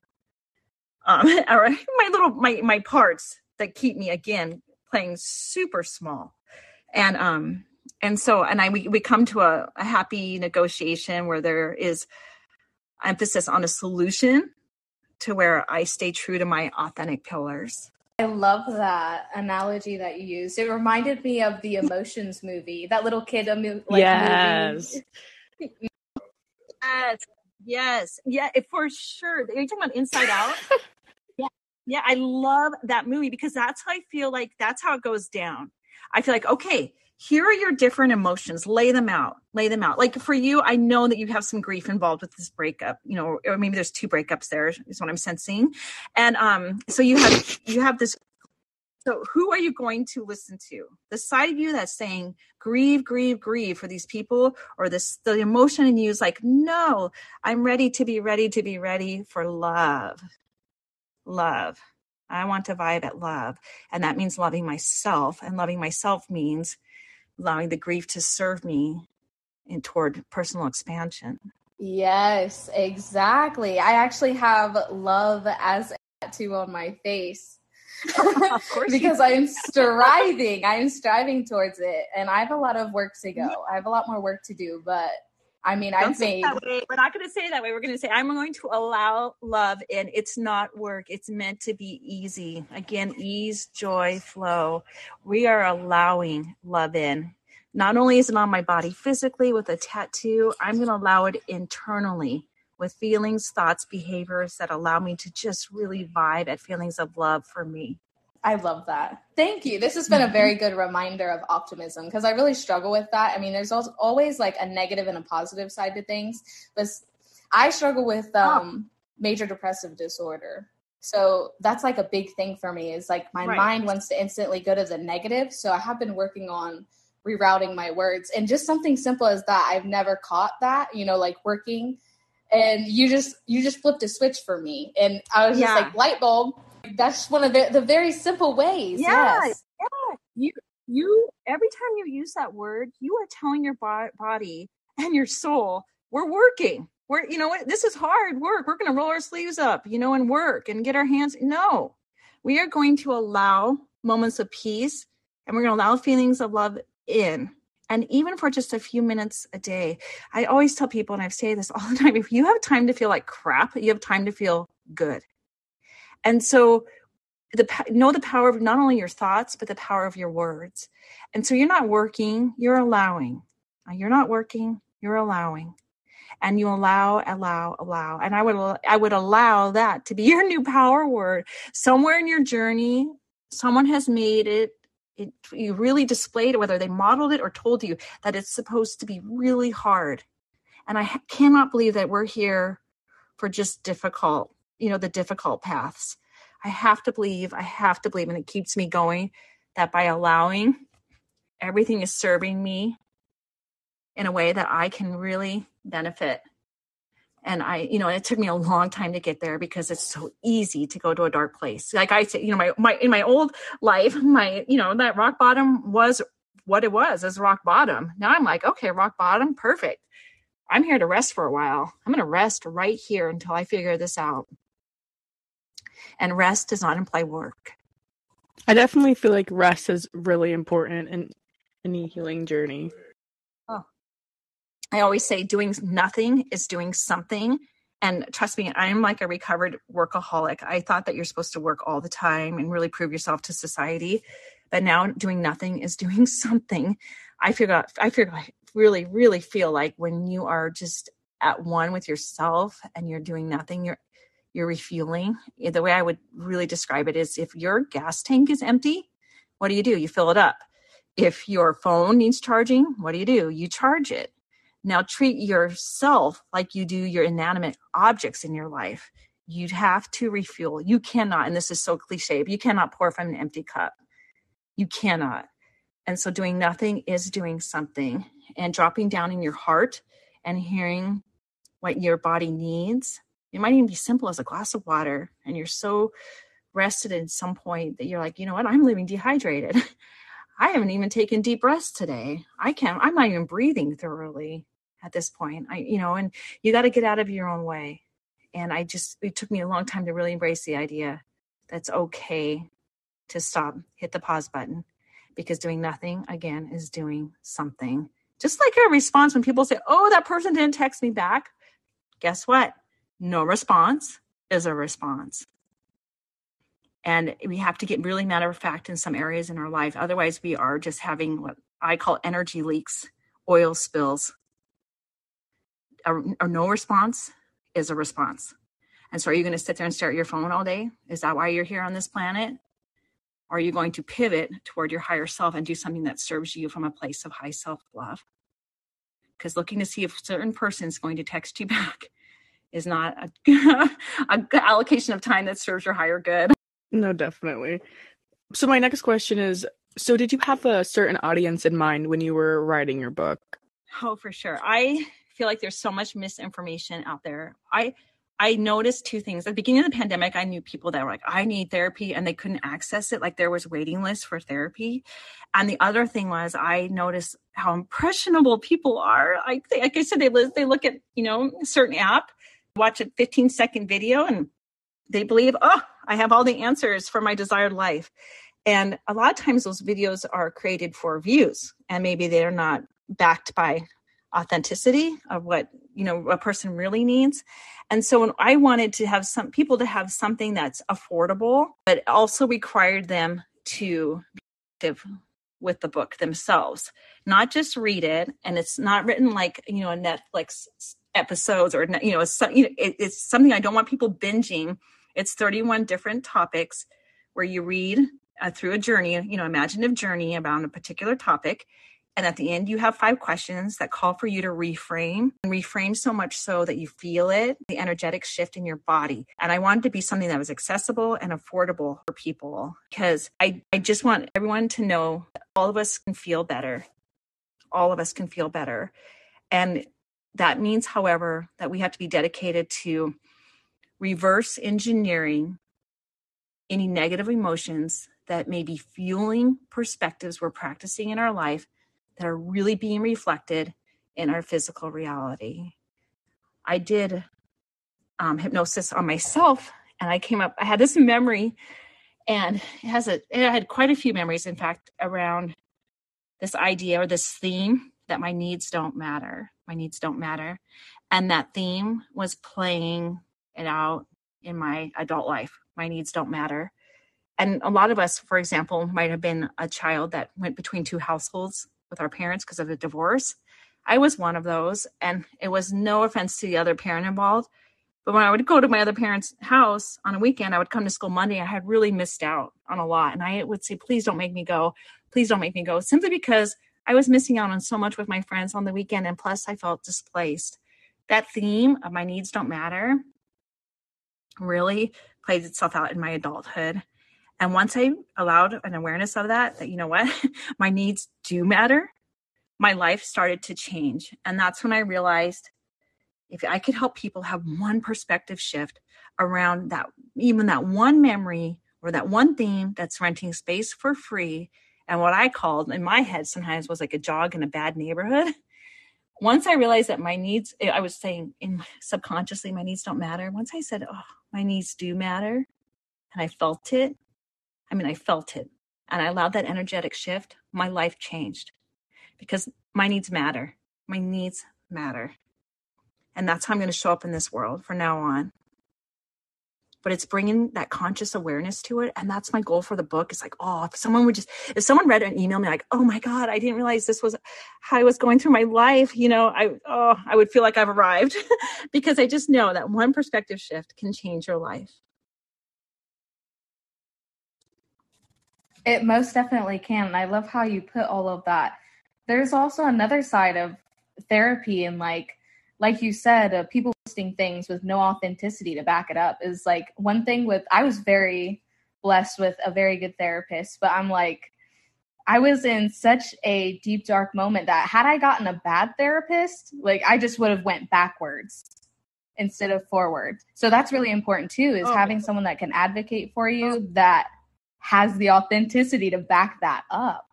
Speaker 3: um, [LAUGHS] or my little my my parts that keep me again playing super small, and um and so and I we we come to a, a happy negotiation where there is emphasis on a solution to where I stay true to my authentic pillars.
Speaker 2: I love that analogy that you used. It reminded me of the Emotions movie. That little kid, like,
Speaker 1: yes.
Speaker 3: movie. Yes, yes, yeah, for sure. Are you talking about Inside Out? [LAUGHS] yeah, yeah. I love that movie because that's how I feel like that's how it goes down. I feel like okay, here are your different emotions. Lay them out. Lay them out. Like for you i know that you have some grief involved with this breakup you know or maybe there's two breakups there is what i'm sensing. And um so you have you have this so who are you going to listen to? The side of you that's saying grieve grieve grieve for these people or this the emotion in you is like no i'm ready to be ready to be ready for love. Love. I want to vibe at love. And that means loving myself and loving myself means allowing the grief to serve me in toward personal expansion.
Speaker 2: Yes, exactly. I actually have love as a tattoo on my face. [LAUGHS] [LAUGHS] because I am striving. I am striving towards it. And I have a lot of work to go. I have a lot more work to do, but I mean, Don't I've made.
Speaker 3: We're not going to say that way. We're going to say, I'm going to allow love in. It's not work. It's meant to be easy. Again, ease, joy, flow. We are allowing love in. Not only is it on my body physically with a tattoo, I'm going to allow it internally with feelings, thoughts, behaviors that allow me to just really vibe at feelings of love for me.
Speaker 2: I love that. Thank you. This has been a very good reminder of optimism because I really struggle with that. I mean, there's always like a negative and a positive side to things, but I struggle with um, major depressive disorder. So that's like a big thing for me is like my right. mind wants to instantly go to the negative. So I have been working on rerouting my words and just something simple as that. I've never caught that, you know, like working and you just you just flipped a switch for me and I was yeah. just like light bulb that's one of the, the very simple ways. Yeah, yes.
Speaker 3: yeah. You you every time you use that word, you are telling your bo- body and your soul, we're working. We're you know what this is hard work. We're going to roll our sleeves up, you know, and work and get our hands. No, we are going to allow moments of peace, and we're going to allow feelings of love in. And even for just a few minutes a day, I always tell people, and I say this all the time if you have time to feel like crap, you have time to feel good. And so the know the power of not only your thoughts but the power of your words. And so you're not working, you're allowing. Uh, you're not working, you're allowing. And you allow, allow, allow. And I would I would allow that to be [LAUGHS] your new power word. Somewhere in your journey, someone has made it it, you really displayed it, whether they modeled it or told you that it's supposed to be really hard. And I ha- cannot believe that we're here for just difficult you know the difficult paths. I have to believe i have to believe and it keeps me going that by allowing everything is serving me in a way that i can really benefit. And i you know it took me a long time to get there because it's so easy to go to a dark place. Like i say you know my, my in my old life my you know that rock bottom was what it was as rock bottom. Now i'm like okay rock bottom perfect. I'm here to rest for a while. I'm going to rest right here until i figure this out and rest does not imply work.
Speaker 1: I definitely feel like rest is really important in any healing journey.
Speaker 3: Oh. I always say doing nothing is doing something. And trust me, I'm like a recovered workaholic. I thought that you're supposed to work all the time and really prove yourself to society. But now doing nothing is [LAUGHS] doing something. I feel I feel I really, really feel like when you are just at one with yourself and you're doing nothing, you're you're refueling. Eh, the way I would really describe it is if your gas tank is empty, what do you do? You fill it up. If your phone needs charging, what do you do? You charge it. Now treat yourself like you do your inanimate objects in your life. You'd have to refuel. You cannot, and this is so cliche, but you cannot pour from an empty cup. You cannot. And so doing nothing is doing something and dropping down in your heart and hearing what your body needs it might even be simple as a glass of water, and you're so rested at some point that you're like, you know what, I'm living dehydrated. [LAUGHS] I haven't even taken deep breaths today. I can't, I'm not even breathing thoroughly at this point. I, you know, and you got to get out of your own way. And I just, it took me a long time to really embrace the idea that's okay to stop, hit the pause button, because doing nothing again is doing something. Just like a response when people say, oh, that person didn't text me back. Guess what? No response is a response. And we have to get really matter of fact in some areas in our life. Otherwise, we are just having what I call energy leaks, oil spills. A, a no response is a response. And so, are you going to sit there and stare at your phone all day? Is that why you're here on this planet? Or are you going to pivot toward your higher self and do something that serves you from a place of high self love? Because looking to see if a certain person is going to text you [LAUGHS] back is not a, [LAUGHS] a allocation of time that serves your higher good.
Speaker 1: No, definitely. So my next question is so did you have a certain audience in mind when you were writing your book?
Speaker 3: Oh, for sure. I feel like there's so much misinformation out there. I I noticed two things. At the beginning of the pandemic, I knew people that were like, I need therapy, and they couldn't access it. Like there was waiting lists for therapy. And the other thing was I noticed how impressionable people are. Like, like I said, they, they look at, you know, certain app, watch a 15 second video, and they believe, oh, I have all the answers for my desired life. And a lot of times those videos are created for views, and maybe they're not backed by authenticity of what you know a person really needs and so i wanted to have some people to have something that's affordable but also required them to be active with the book themselves not just read it and it's not written like you know a netflix episodes or you know it's, it's something i don't want people binging it's 31 different topics where you read uh, through a journey you know imaginative journey about a particular topic and at the end, you have five questions that call for you to reframe and reframe so much so that you feel it, the energetic shift in your body. And I wanted to be something that was accessible and affordable for people because I, I just want everyone to know all of us can feel better. All of us can feel better. And that means, however, that we have to be dedicated to reverse engineering any negative emotions that may be fueling perspectives we're practicing in our life that are really being reflected in our physical reality. I did um, hypnosis on myself, and I came up. I had this memory, and it has a. It had quite a few memories, in fact, around this idea or this theme that my needs don't matter. My needs don't matter, and that theme was playing it out in my adult life. My needs don't matter. And a lot of us, for example, might have been a child that went between two households with our parents because of a divorce. I was one of those, and it was no offense to the other parent involved. But when I would go to my other parents' house on a weekend, I would come to school Monday. I had really missed out on a lot. And I would say, please don't make me go. Please don't make me go. Simply because I was missing out on so much with my friends on the weekend. And plus, I felt displaced. That theme of my needs don't matter really plays itself out in my adulthood. And once I allowed an awareness of that, that, you know what, [LAUGHS] my needs do matter, my life started to change. And that's when I realized if I could help people have one perspective shift around that, even that one memory or that one theme that's renting space for free, and what I called in my head sometimes was like a jog in a bad neighborhood. [LAUGHS] Once I realized that my needs, eh, I was saying in subconsciously, my needs don't matter. Once I said, oh, my needs do matter, and I felt it, I mean, I felt it and I allowed that energetic shift. My life changed because my needs matter. My needs matter. And that's how I'm going to show up in this world from now on. But it's bringing that conscious awareness to it. And that's my goal for the book. It's like, oh, if someone would just, if someone read an email, me like, oh my God, I didn't realize this was how I was going through my life, you know, I, oh, I would feel like I've arrived [LAUGHS] because I just know that one perspective shift can change your life.
Speaker 2: It most definitely can. And I love how you put all of that. There's also another side of therapy and like like you said, uh, people posting things with no authenticity to back it up is like one thing with I was very blessed with a very good therapist, but I'm like I was in such a deep dark moment that had I gotten a bad therapist, like I just would have went backwards instead of forward. So that's really important too is oh. having someone that can advocate for you that has the authenticity to back that up.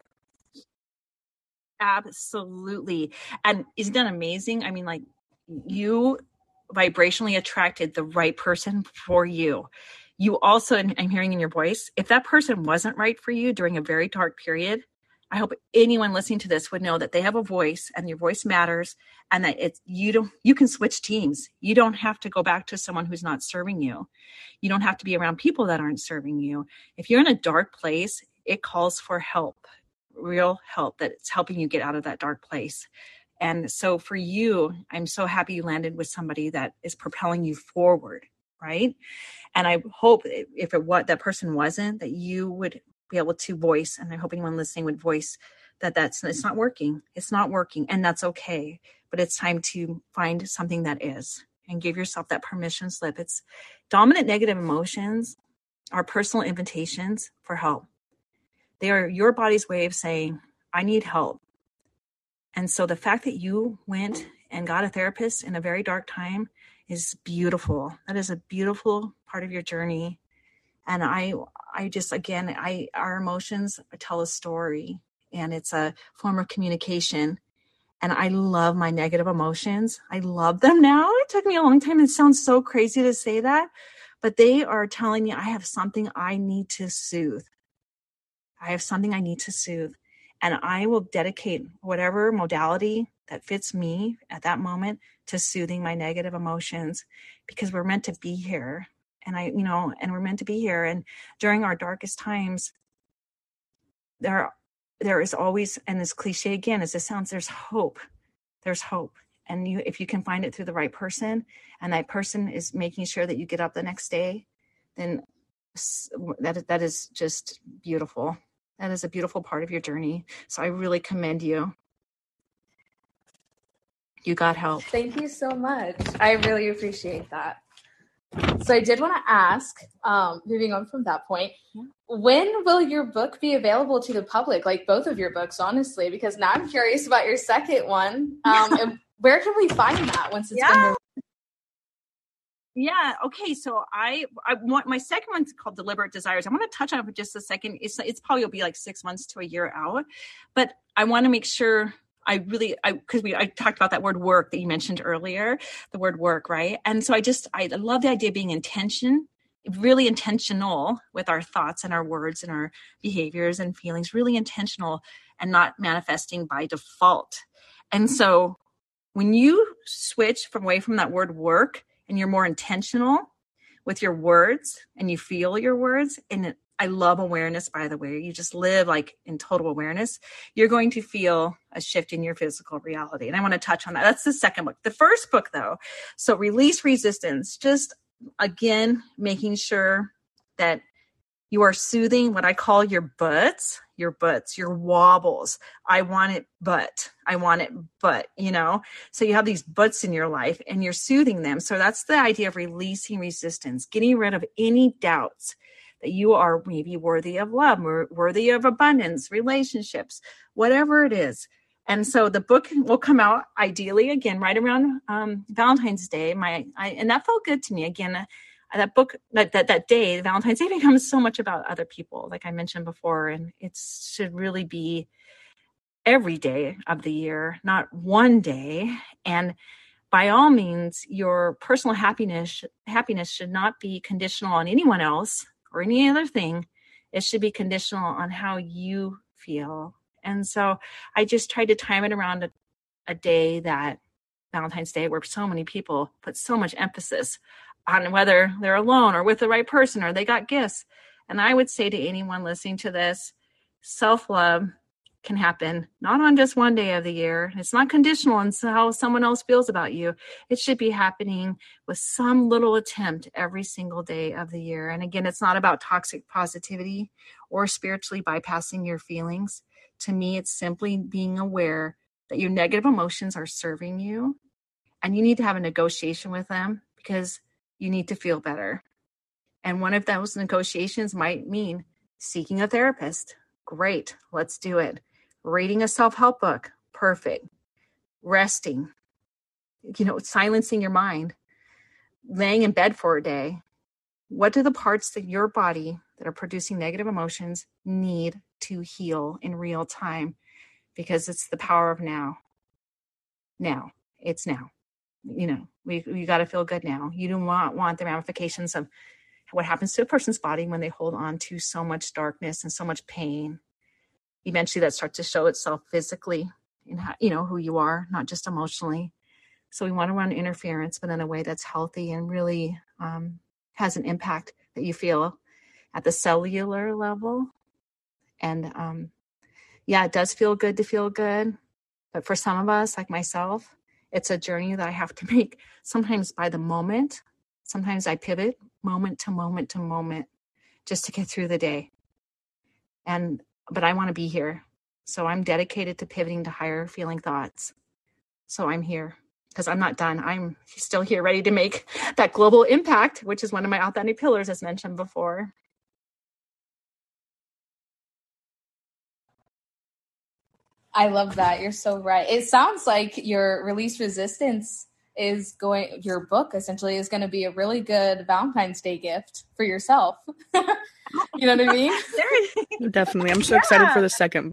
Speaker 3: Absolutely. And isn't that amazing? I mean, like you vibrationally attracted the right person for you. You also, I'm hearing in your voice, if that person wasn't right for you during a very dark period, I hope anyone listening to this would know that they have a voice and your voice matters and that it's you don't you can switch teams. You don't have to go back to someone who's not serving you. You don't have to be around people that aren't serving you. If you're in a dark place, it calls for help, real help that it's helping you get out of that dark place. And so for you, I'm so happy you landed with somebody that is propelling you forward, right? And I hope if it what that person wasn't, that you would be able to voice and i hope anyone listening would voice that that's it's not working it's not working and that's okay but it's time to find something that is and give yourself that permission slip. It's dominant negative emotions are personal invitations for help. They are your body's way of saying i need help and so the fact that you went and got a therapist in a very dark time is beautiful that is a beautiful part of your journey and i i just again i our emotions tell a story and it's a form of communication. And I love my negative emotions. I love them now. It took me a long time. It sounds so crazy to say that, but they are telling me I have something I need to soothe. I have something I need to soothe. And I will dedicate whatever modality that fits me at that moment to soothing my negative emotions because we're meant to be here. And I, you know, and we're meant to be here. And during our darkest times, there there is always, and this cliche again as it sounds, there's hope. There's hope. And you, if you can find it through the right person, and that person is making sure that you get up the next day, then that that is just beautiful. That is a beautiful part of your journey. So I really commend you. You got help.
Speaker 2: Thank you so much. I really appreciate that. So I did want to ask, um, moving on from that point, when will your book be available to the public? Like both of your books, honestly, because now I'm curious about your second one. [LAUGHS] Um, and where can we find that once it's yeah. been?
Speaker 3: Yeah. Okay. So I, I want my second one's called Deliberate Desires. I want to touch on it for just a second. It's it's probably will be like six months to a year out, but I want to make sure I really, I, cause we, I talked about that word work that you mentioned earlier, the word work, right? And so I just, I love the idea of being intention, really intentional with our thoughts and our words and our behaviors and feelings, really intentional and not manifesting by default. And so when you switch from away from that word work and you're more intentional with your words and you feel your words and I love awareness, by the way. You just live like in total awareness. You're going to feel a shift in your physical reality. And I want to touch on that. That's the second book. The first book, though, so release resistance, just again, making sure that you are soothing what I call your butts, your butts, your wobbles. I want it, but I want it, but, you know? So you have these butts in your life and you're soothing them. So that's the idea of releasing resistance, getting rid of any doubts that you are maybe worthy of love, worthy of abundance, relationships, whatever it is. And so the book will come out ideally again right around um, Valentine's Day. My I, and that felt good to me. Again, that book that, that that day, Valentine's Day becomes so much about other people, like I mentioned before, and it should really be every day of the year, not one day. And by all means, your personal happiness happiness should not be conditional on anyone else or any other thing. It should be conditional on how you feel. And so I just tried to time it around a, a day that Valentine's Day, where so many people put so much emphasis on whether they're alone or with the right person or they got gifts. And I would say to anyone listening to this, self love can happen not on just one day of the year. It's not conditional on how someone else feels about you. It should be happening with some little attempt every single day of the year. And again, it's not about toxic positivity or spiritually bypassing your feelings. To me, it's simply being aware that your negative emotions are serving you and you need to have a negotiation with them because you need to feel better. And one of those negotiations might mean seeking a therapist. Great, let's do it reading a self help book, perfect. Resting, you know, silencing your mind, laying in bed for a day. What do the parts that your body that are producing negative emotions need to heal in real time? Because it's the power of now. Now, it's now. You know, we we got to feel good now. You don't want want the ramifications of what happens to a person's body when they hold on to so much darkness and so much pain. Eventually that starts to show itself physically in how, you know who you are not just emotionally. So we want to run interference but in a way that's healthy and really um, has an impact that you feel at the cellular level. And um, yeah it does feel good to feel good. But for some of us like myself it's a journey that i have to [LAUGHS] make sometimes by the moment sometimes i pivot moment to moment to moment just to get through the day And but I want to be here. So I'm dedicated to pivoting to higher feeling thoughts. So I'm here because I'm not done. I'm still here ready to make [LAUGHS] that global impact, which is one of my authentic pillars as mentioned before.
Speaker 2: I love that. You're so right. It sounds like your release resistance is going your book essentially is going to be a really good Valentine's Day gift for yourself. [LAUGHS] you know what I mean? [LAUGHS]
Speaker 1: Definitely. I'm so yeah. excited for the second.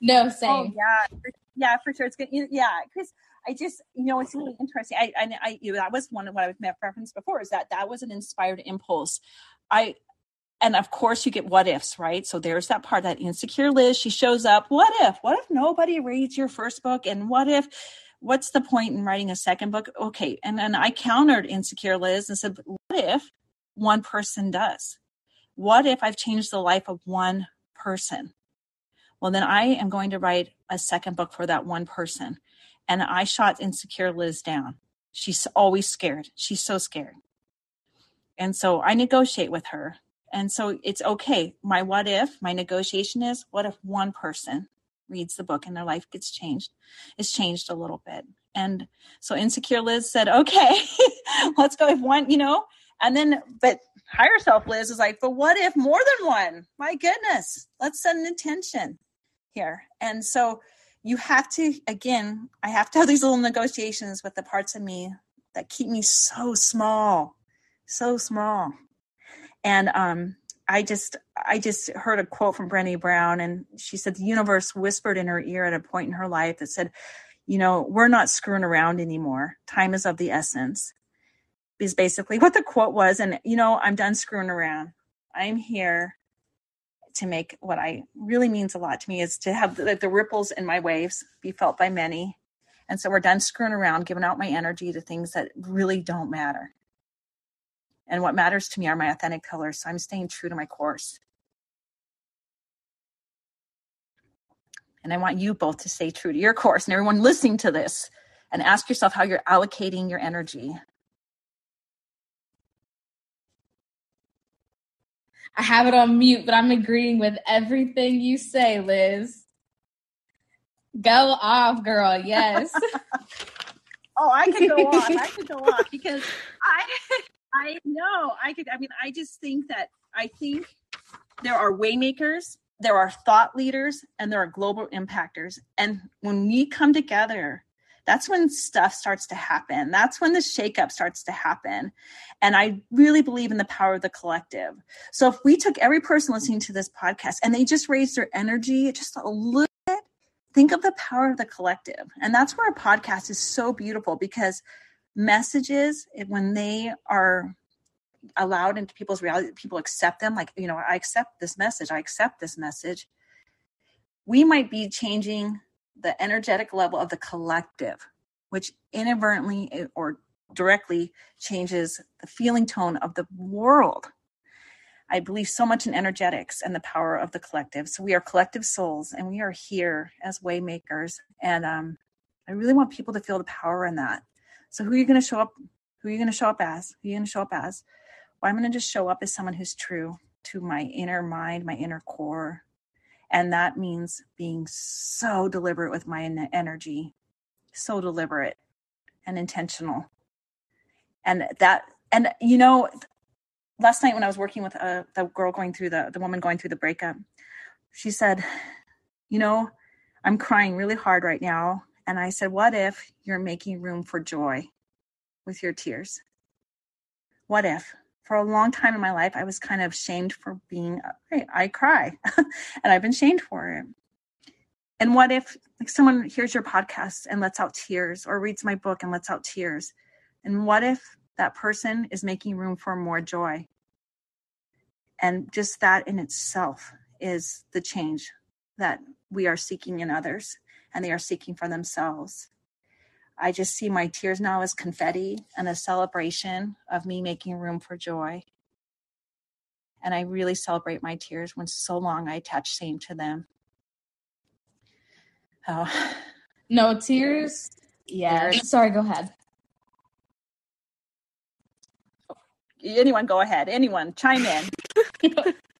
Speaker 2: No, oh, same.
Speaker 3: Oh, yeah. Yeah, for sure. It's good. Yeah, because I just, you know, it's really interesting. I, I, I you know, that was one of what I've referenced before is that that was an inspired impulse. I, and of course you get what ifs, right? So there's that part that insecure Liz, she shows up. What if? What if nobody reads your first book? And what if what's the point in writing a second book? Okay. And then I countered insecure Liz and said, what if one person does? What if I've changed the life of one person? Well, then I am going to write a second book for that one person. And I shot insecure Liz down. She's always scared. She's so scared. And so I negotiate with her and so it's okay. My what if, my negotiation is what if one person reads the book and their life gets changed, is changed a little bit. And so insecure Liz said, okay, [LAUGHS] let's go if one, you know, and then, but higher self Liz is like, but what if more than one? My goodness, let's set an intention here. And so you have to, again, I have to have these little negotiations with the parts of me that keep me so small, so small. And um, I just I just heard a quote from Brené Brown, and she said the universe whispered in her ear at a point in her life that said, "You know, we're not screwing around anymore. Time is of the essence." Is basically what the quote was, and you know, I'm done screwing around. I'm here to make what I really means a lot to me is to have the, the ripples in my waves be felt by many. And so we're done screwing around, giving out my energy to things that really don't matter. And what matters to me are my authentic pillars. So I'm staying true to my course. And I want you both to stay true to your course and everyone listening to this and ask yourself how you're allocating your energy.
Speaker 2: I have it on mute, but I'm agreeing with everything you say, Liz. Go off, girl. Yes. [LAUGHS]
Speaker 3: oh, I could go off. I could go off [LAUGHS] because I [LAUGHS] I know. I could. I mean, I just think that I think there are waymakers, there are thought leaders, and there are global impactors. And when we come together, that's when stuff starts to happen. That's when the shakeup starts to happen. And I really believe in the power of the collective. So if we took every person listening to this podcast and they just raised their energy just a little bit, think of the power of the collective. And that's where a podcast is so beautiful because messages when they are allowed into people's reality people accept them like you know i accept this message i accept this message we might be changing the energetic level of the collective which inadvertently eh, or directly changes the feeling tone of the world. I believe so much in energetics and the power of the collective. So we are collective souls and we are here as waymakers and um, i really want people to feel the power in that so who are you going to show up? Who are you going to show up as? Who are you going to show up as? Well, I'm going to just show up as someone who's true to my inner mind, my inner core. And that means being so deliberate with my energy, so deliberate and intentional. And that, and you know, last night when I was working with uh, the girl going through the, the woman going through the breakup, she said, you know, I'm crying really hard right now and I said, What if you're making room for joy with your tears? What if? For a long time in my life, I was kind of shamed for being, I, I cry, [LAUGHS] and I've been shamed for it. And what if like someone hears your podcast and lets out tears or reads my book and lets out tears? And what if that person is making room for more joy? And just that in itself is the change that we are seeking in others and they are seeking for themselves. I just see my tears now as confetti and a celebration of me making room for joy. And I really celebrate my tears when so long I attach shame to them.
Speaker 2: Oh. No tears? Yeah. Sorry, go ahead.
Speaker 3: Anyone go ahead. Anyone chime in. [LAUGHS]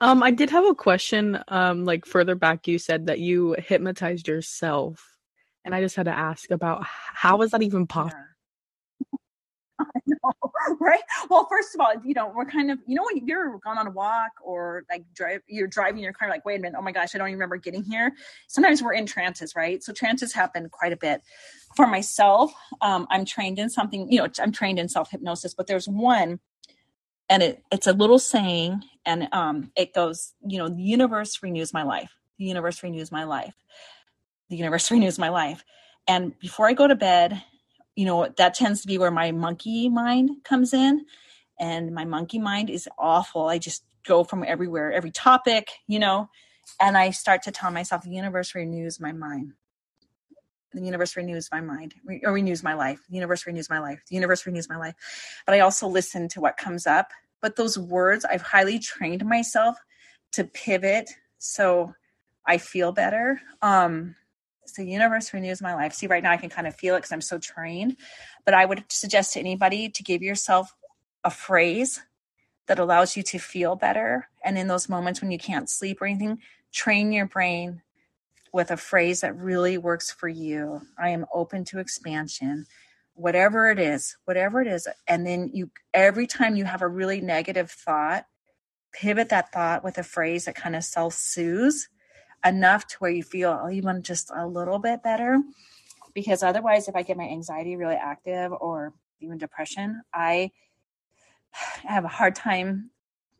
Speaker 1: Um, I did have a question. Um, like further back, you said that you hypnotized yourself, and I just had to ask about how is that even possible? [LAUGHS] [LAUGHS]
Speaker 3: Right? Well, first of all, you know, we're kind of, you know, when you're gone on a walk or like drive, you're driving your car, like, wait a minute, oh my gosh, I don't even remember getting here. Sometimes we're in trances, right? So trances happen quite a bit. For myself, um, I'm trained in something, you know, I'm trained in self hypnosis, but there's one, and it, it's a little saying, and um, it goes, you know, the universe renews my life. The universe renews my life. The universe [LAUGHS] renews my life. And before I go to bed, you know, that tends to be where my monkey mind comes in. And my monkey mind is awful. I just go from everywhere, every topic, you know, and I start to tell myself the universe renews my mind. The universe renews my mind re- or renews my life. The universe renews my life. The universe renews my life. But I also listen to what comes up. But those words, I've highly trained myself to pivot so I feel better. Um, the universe renews my life. See, right now I can kind of feel it because I'm so trained. But I would suggest to anybody to give yourself a phrase that allows you to feel better. And in those moments when you can't sleep or anything, train your brain with a phrase that really works for you. I am open to expansion, whatever it is, whatever it is. And then you, every time you have a really negative thought, pivot that thought with a phrase that kind of self soothes enough to where you feel oh, even just a little bit better. Because otherwise, if I get my anxiety really active or even depression, I [SIGHS] have a hard time,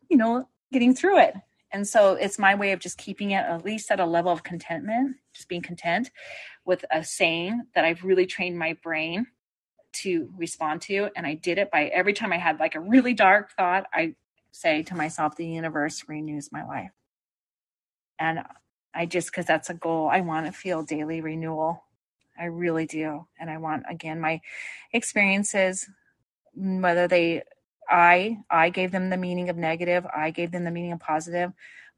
Speaker 3: you know, getting through it. And so it's my way of just keeping it at least at a level of contentment, just being content with a saying that I've really trained my brain to respond to. And I did it by every time I had like a really dark thought, I say to myself, the universe renews my life. And I just, because that's a goal, I want to feel daily renewal. I really do. And I want, again, my experiences, whether they, I, I gave them the meaning of negative, I gave them the meaning of positive,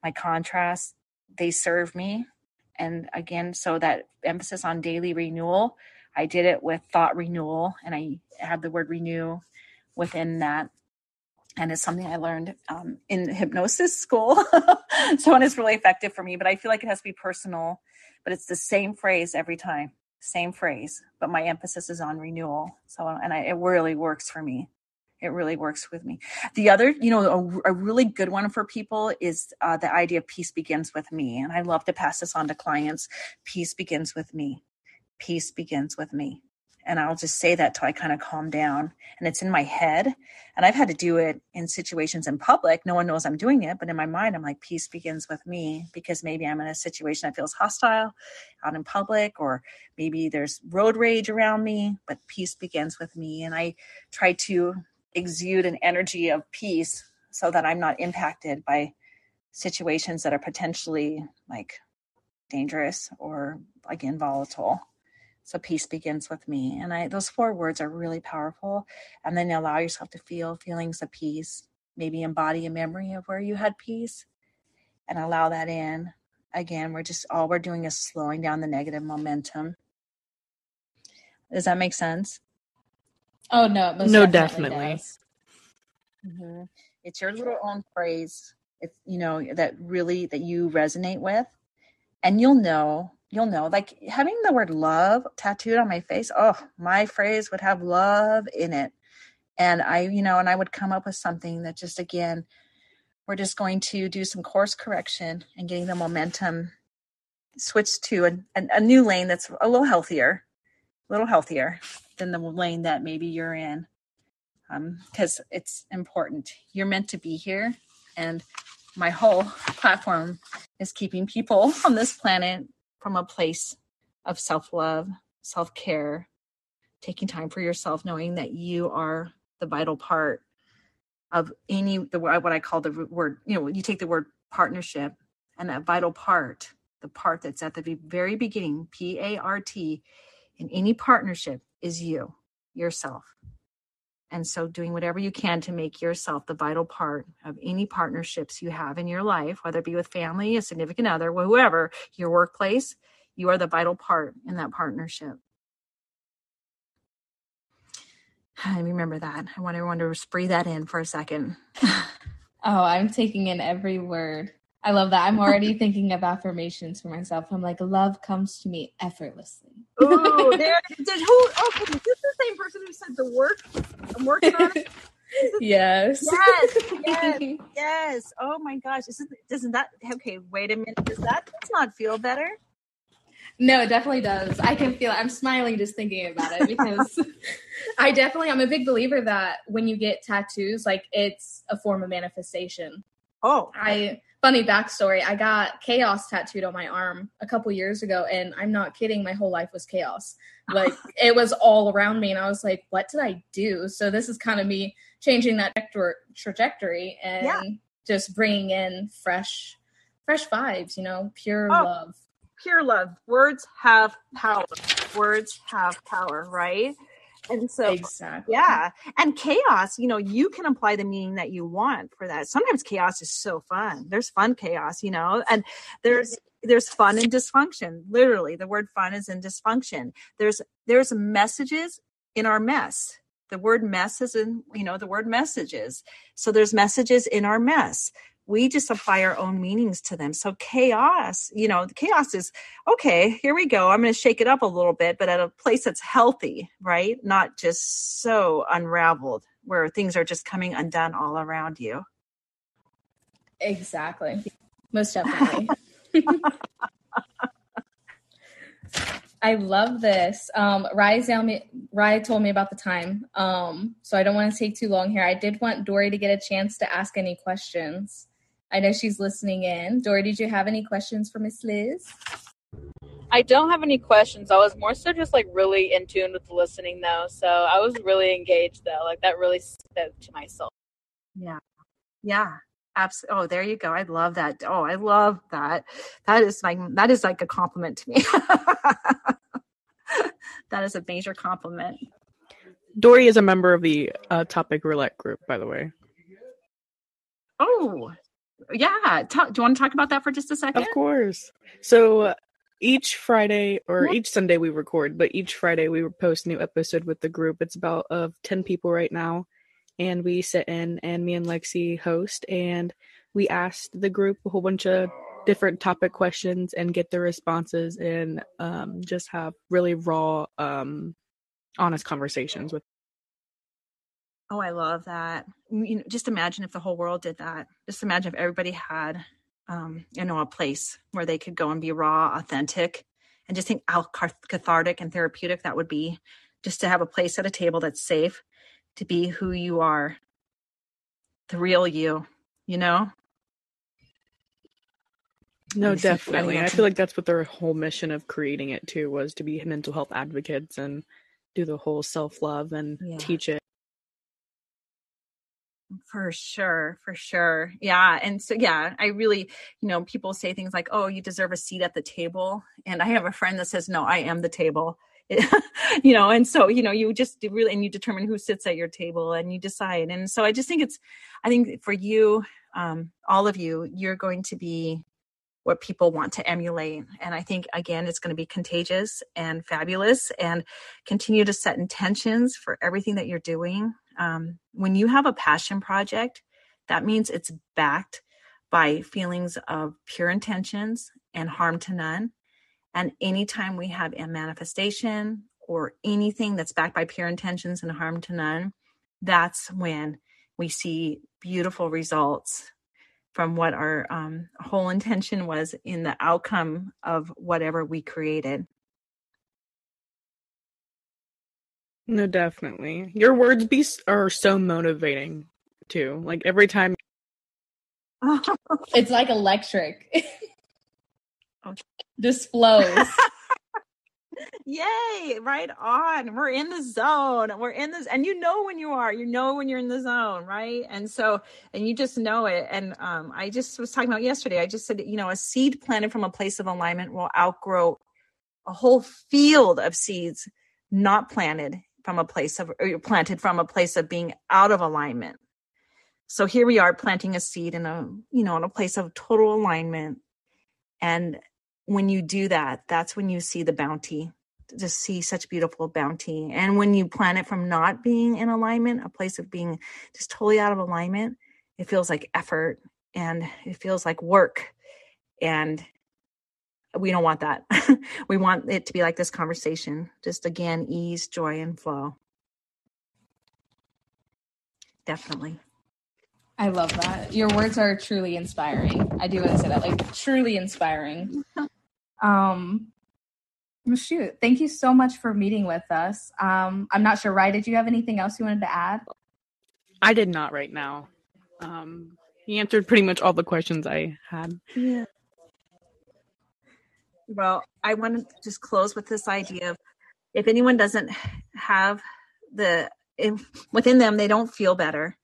Speaker 3: my contrast, they serve me. And again, so that emphasis on daily renewal, I did it with thought renewal, and I have the word renew within that and it's something I learned um, in hypnosis school. [LAUGHS] so it's really effective for me, but I feel like it has to be personal. But it's the same phrase every time, same phrase, but my emphasis is on renewal. So and I, it really works for me. It really works with me. The other, you know, a, a really good one for people is uh, the idea of peace begins with me, and I love to pass this on to clients. Peace begins with me. Peace begins with me and I'll just say that till I kind of calm down. And it's in my head. And I've had to do it in situations in public. No one knows I'm doing it, but in my mind, I'm like, peace begins with me because maybe I'm in a situation that feels hostile out in public, or maybe there's road rage around me, but peace begins with me. And I try to exude an energy of peace so that I'm not impacted by situations that are potentially like dangerous or again volatile. So peace begins with me. And I those four words are really powerful. And then allow yourself to feel feelings of peace. Maybe embody a memory of where you had peace and allow that in. Again, we're just all we're doing is slowing down the negative momentum. Does that make sense?
Speaker 2: Oh no,
Speaker 1: no, definitely. definitely.
Speaker 3: Mm-hmm. It's your little own phrase. It's you know that really that you resonate with, and you'll know you'll know like having the word love tattooed on my face oh my phrase would have love in it and i you know and i would come up with something that just again we're just going to do some course correction and getting the momentum switched to a, a, a new lane that's a little healthier a little healthier than the lane that maybe you're in because um, it's important you're meant to be here and my whole [LAUGHS] platform is keeping people [LAUGHS] on this planet from a place of self love, self care, taking time for yourself, knowing that you are the vital part of any the what I call the word. You know, you take the word partnership and that vital part, the part that's at the very beginning, P A R T, in any partnership is you, yourself. And so, doing whatever you can to make yourself the vital part of any partnerships you have in your life, whether it be with family, a significant other, whoever, your workplace, you are the vital part in that partnership. [SIGHS] I remember that. I want everyone to just breathe that in for a second. [LAUGHS]
Speaker 2: Oh, I'm taking in every word. I love that. I'm already [LAUGHS] thinking of affirmations for myself. I'm like, love comes to me effortlessly.
Speaker 3: Oh, [LAUGHS] there. Did who? Okay, is this the same person who said the work? I'm working on it. [LAUGHS]
Speaker 2: Yes.
Speaker 3: Yes, yes, yes. Oh my gosh, isn't doesn't that? Okay, wait a minute. Does that does not feel better?
Speaker 2: No, it definitely does. I can feel it. I'm smiling just thinking about it because I definitely I'm a big believer that when you get tattoos, like it's a form of manifestation.
Speaker 3: Oh,
Speaker 2: I funny backstory. I got chaos tattooed on my arm a couple years ago, and I'm not kidding. My whole life was chaos. Like [LAUGHS] it was all around me, and I was like, "What did I do?" So this is kind of me changing that trajectory and yeah. just bringing in fresh, fresh vibes. You know, pure oh, love.
Speaker 3: Pure love. Words have power. Words have power, right? And so,
Speaker 2: exactly.
Speaker 3: yeah. And chaos, you know, you can apply the meaning that you want for that. Sometimes chaos is so fun. There's fun chaos, you know, and there's, there's fun and dysfunction. Literally, the word fun is in dysfunction. There's, there's messages in our mess. The word mess is in, you know, the word messages. So there's messages in our mess we just apply our own meanings to them. So chaos, you know, the chaos is okay, here we go. I'm going to shake it up a little bit, but at a place that's healthy, right? Not just so unraveled where things are just coming undone all around you.
Speaker 2: Exactly. Most definitely. [LAUGHS] I love this. Um, Rye told me about the time, um, so I don't want to take too long here. I did want Dory to get a chance to ask any questions. I know she's listening in. Dory, did you have any questions for Miss Liz?
Speaker 4: I don't have any questions. I was more so just like really in tune with the listening though. So I was really engaged though. Like that really spoke to my soul.
Speaker 3: Yeah. Yeah. Absolutely. Oh, there you go. I love that. Oh, I love that. That is like that is like a compliment to me. [LAUGHS] that is a major compliment.
Speaker 1: Dory is a member of the uh, Topic Roulette group, by the way.
Speaker 3: Oh, yeah. do you want to talk about that for just a second?
Speaker 1: Of course. So each Friday or each Sunday we record, but each Friday we post a new episode with the group. It's about of uh, 10 people right now. And we sit in and me and Lexi host and we asked the group a whole bunch of different topic questions and get their responses and um, just have really raw, um, honest conversations with
Speaker 3: Oh, I love that. You know, just imagine if the whole world did that. Just imagine if everybody had, um, you know, a place where they could go and be raw, authentic, and just think how cathartic and therapeutic that would be. Just to have a place at a table that's safe to be who you are, the real you. You know.
Speaker 1: No, definitely. I feel like that's what their whole mission of creating it too was to be mental health advocates and do the whole self love and yeah. teach it
Speaker 3: for sure, for sure. Yeah. And so, yeah, I really, you know, people say things like, oh, you deserve a seat at the table. And I have a friend that says, no, I am the table. [LAUGHS] you know, and so, you know, you just really, and you determine who sits at your table and you decide. And so I just think it's, I think for you, um, all of you, you're going to be what people want to emulate. And I think, again, it's going to be contagious and fabulous and continue to set intentions for everything that you're doing. Um, when you have a passion project, that means it's backed by feelings of pure intentions and harm to none. And anytime we have a manifestation or anything that's backed by pure intentions and harm to none, that's when we see beautiful results from what our um, whole intention was in the outcome of whatever we created.
Speaker 1: No, definitely. Your words be are so motivating too. Like every time [LAUGHS]
Speaker 2: it's like electric. Just flows. [LAUGHS]
Speaker 3: Yay, right on. We're in the zone. We're in this and you know when you are. You know when you're in the zone, right? And so and you just know it. And um I just was talking about yesterday. I just said, you know, a seed planted from a place of alignment will outgrow a whole field of seeds not planted from a place of or you're planted from a place of being out of alignment. So here we are planting a seed in a you know in a place of total alignment. And when you do that that's when you see the bounty to see such beautiful bounty. And when you plant it from not being in alignment a place of being just totally out of alignment it feels like effort and it feels like work. And we don't want that [LAUGHS] we want it to be like this conversation just again ease joy and flow definitely
Speaker 2: I love that. Your words are truly inspiring. I do want to say that, like truly inspiring. [LAUGHS] Um, well, shoot, thank you so much for meeting with us. Um, I'm not sure, Rye, did you have anything else you wanted to add?
Speaker 1: I did not right now. Um, he answered pretty much all the questions I had.
Speaker 3: Yeah. Well, I want to just close with this idea of if anyone doesn't have the within them they don't feel better,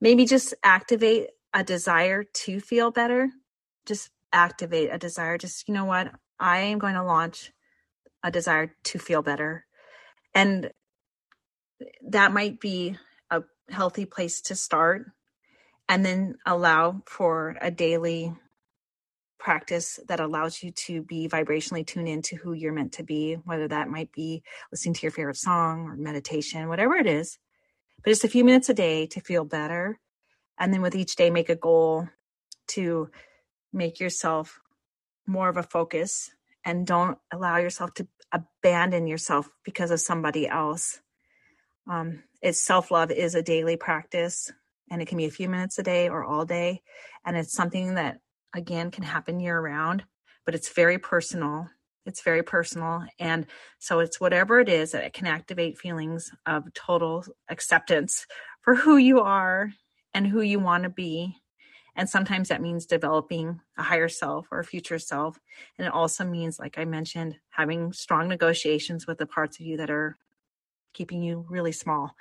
Speaker 3: maybe just activate a desire to feel better. Just activate a desire. Just you know what? I am going to launch a desire to feel better. And that might be a healthy place to start and then allow for a daily practice that allows you to be vibrationally tuned into who you're meant to be, whether that might be listening to your favorite song or meditation, whatever it is. But just a few minutes a day to feel better. And then with each day, make a goal to make yourself more of a focus and don't allow yourself to abandon yourself because of somebody else. Um, it's self love is a daily practice and it can be a few minutes a day or all day. And it's something that, again, can happen year round, but it's very personal. It's very personal. And so it's whatever it is that it can activate feelings of total acceptance for who you are and who you want to be. And sometimes that means developing a higher self or a future self. And it also means, like I mentioned, having strong negotiations with the parts of you that are keeping you really small.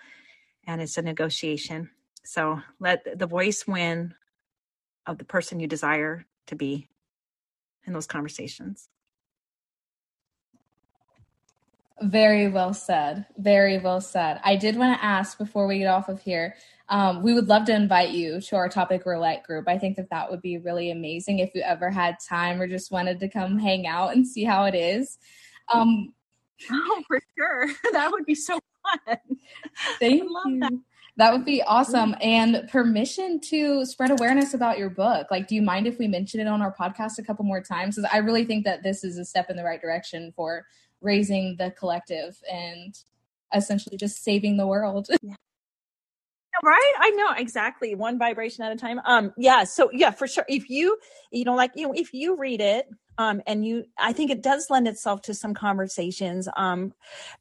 Speaker 3: And it's a negotiation. So let the voice win of the person you desire to be in those conversations.
Speaker 2: Very well said. Very well said. I did want to ask before we get off of here. Um, we would love to invite you to our topic roulette group. I think that that would be really amazing if you ever had time or just wanted to come hang out and see how it is. Um,
Speaker 3: oh, for sure. [LAUGHS] That would be so fun.
Speaker 2: Thank you. That. That would be awesome. Mm-hmm. And permission to spread awareness about your book. Like, do you mind if we mention it on our podcast a couple more times? Because I really think that this is a step in the right direction for raising the collective and essentially just saving the world.
Speaker 3: Yeah. Right, I know exactly one vibration at a time. Um, yeah, so yeah, for sure. If you, you know, like you know, if you read it, um, and you, I think it does lend itself to some conversations, um,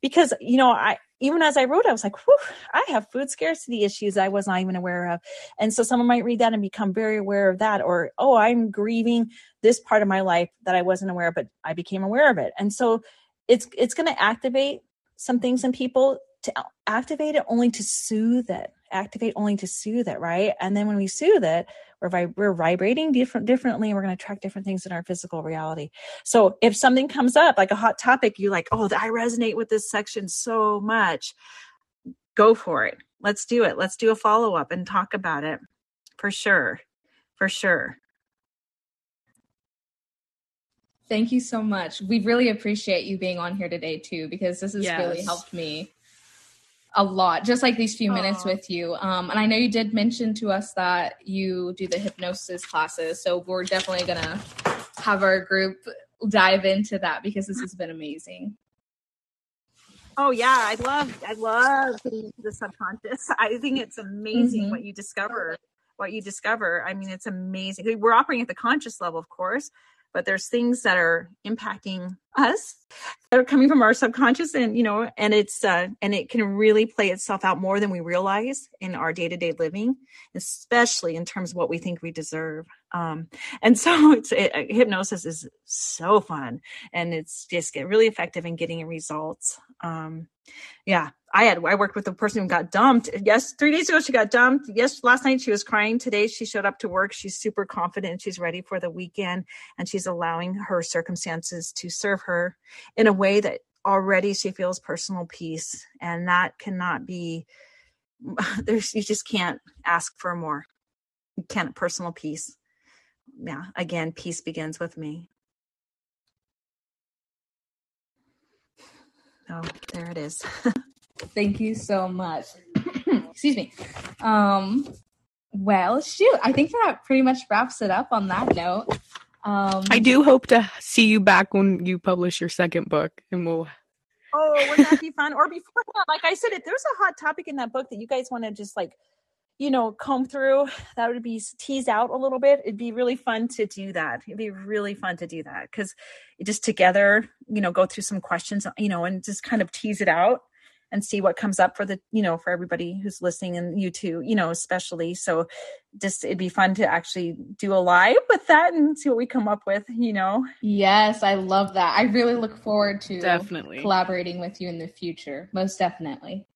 Speaker 3: because you know, I even as I wrote, I was like, whew, I have food scarcity issues I was not even aware of. And so someone might read that and become very aware of that, or, oh, I'm grieving this part of my life that I wasn't aware of, but I became aware of it. And so it's, it's going to activate some things in people to activate it only to soothe it, activate only to soothe it, right? And then when we soothe it, we're, vib- we're vibrating different differently and we're going to attract different things in our physical reality. So if something comes up like a hot topic you like oh i resonate with this section so much. Go for it. Let's do it. Let's do a follow-up and talk about it. For sure. For sure.
Speaker 2: Thank you so much. We really appreciate you being on here today too, because this has yes. really helped me a lot, just like these few Aww. minutes with you. Um, and I know you did mention to us that you do the hypnosis classes, so we're definitely gonna have our group dive into that because this has been amazing.
Speaker 3: Oh yeah, I love I love the subconscious. [LAUGHS] I think it's amazing mm-hmm. what you discover. What you discover. I mean, it's amazing. We're operating at the conscious level, of course, but there's things that are impacting us that are coming from our subconscious and you know and it's uh and it can really play itself out more than we realize in our day-to-day living especially in terms of what we think we deserve. Um and [LAUGHS] so it's it, uh, hypnosis is so fun and it's just get really effective in getting results. Um yeah I had I worked with a person who got dumped. Yes, three days ago she got dumped. Yes, last night she was crying. Today she showed up to work. She's super confident. She's ready for the weekend, and she's allowing her circumstances to serve her in a way that already she feels personal peace, and that cannot be. [LAUGHS] There's you just can't ask for more. You can't personal peace. Yeah, again, peace begins with me. Oh, there it is. [LAUGHS]
Speaker 2: Thank you so much. [COUGHS] Excuse me. Um, Well, shoot, I think that pretty much wraps it up on that note. Um,
Speaker 1: I do hope to see you back when you publish your second book, and we'll.
Speaker 3: Oh, wouldn't that be [LAUGHS] fun? Or before that, like I said, if there's a hot topic in that book that you guys want to just like, you know, comb through, that would be teased out a little bit. It'd be really fun to do that. It'd be really fun to do that because it just together, you know, go through some questions, you know, and just kind of tease it out and see what comes up for the you know for everybody who's listening and you too you know especially. So just it'd be fun to actually do a live with that and see what we come up with you know?
Speaker 2: Yes i love that. I really look forward to
Speaker 1: Definitely.
Speaker 2: collaborating with you in the future most definitely.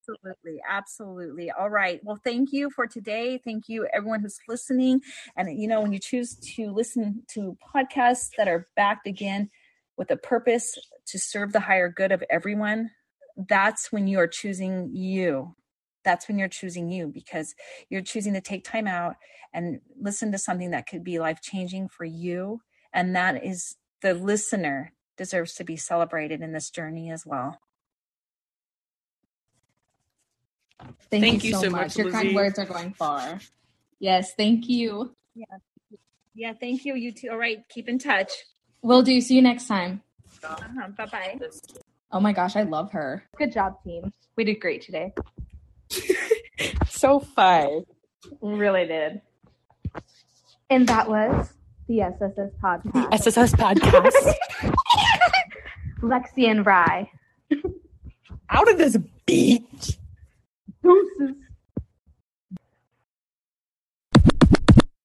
Speaker 3: Absolutely absolutely. All right. Well thank you for today. Thank you everyone who's listening. And you know when you choose to listen to podcasts that are backed again with a purpose to serve the higher good of everyone that's when you're choosing you. That's when you're choosing you because you're choosing to take time out and listen to something that could be life changing for you. And that is the listener deserves to be celebrated in this journey as well.
Speaker 2: Thank,
Speaker 1: Thank
Speaker 2: you,
Speaker 1: you
Speaker 2: so,
Speaker 1: so
Speaker 2: much,
Speaker 1: much,
Speaker 2: your kind words are going far. Yes thank you.
Speaker 3: Yeah. Thank you you too. All right keep in touch.
Speaker 2: We'll do. See you next time.
Speaker 3: Uh-huh. bye-bye
Speaker 2: oh my gosh i love her
Speaker 5: Good job, team. We did great today. [LAUGHS]
Speaker 1: So fun.
Speaker 5: We really did. And that was the SSS podcast.
Speaker 1: The SSS podcast. [LAUGHS]
Speaker 5: Lexi and Rye.
Speaker 1: Out of this beach.
Speaker 5: Deuces.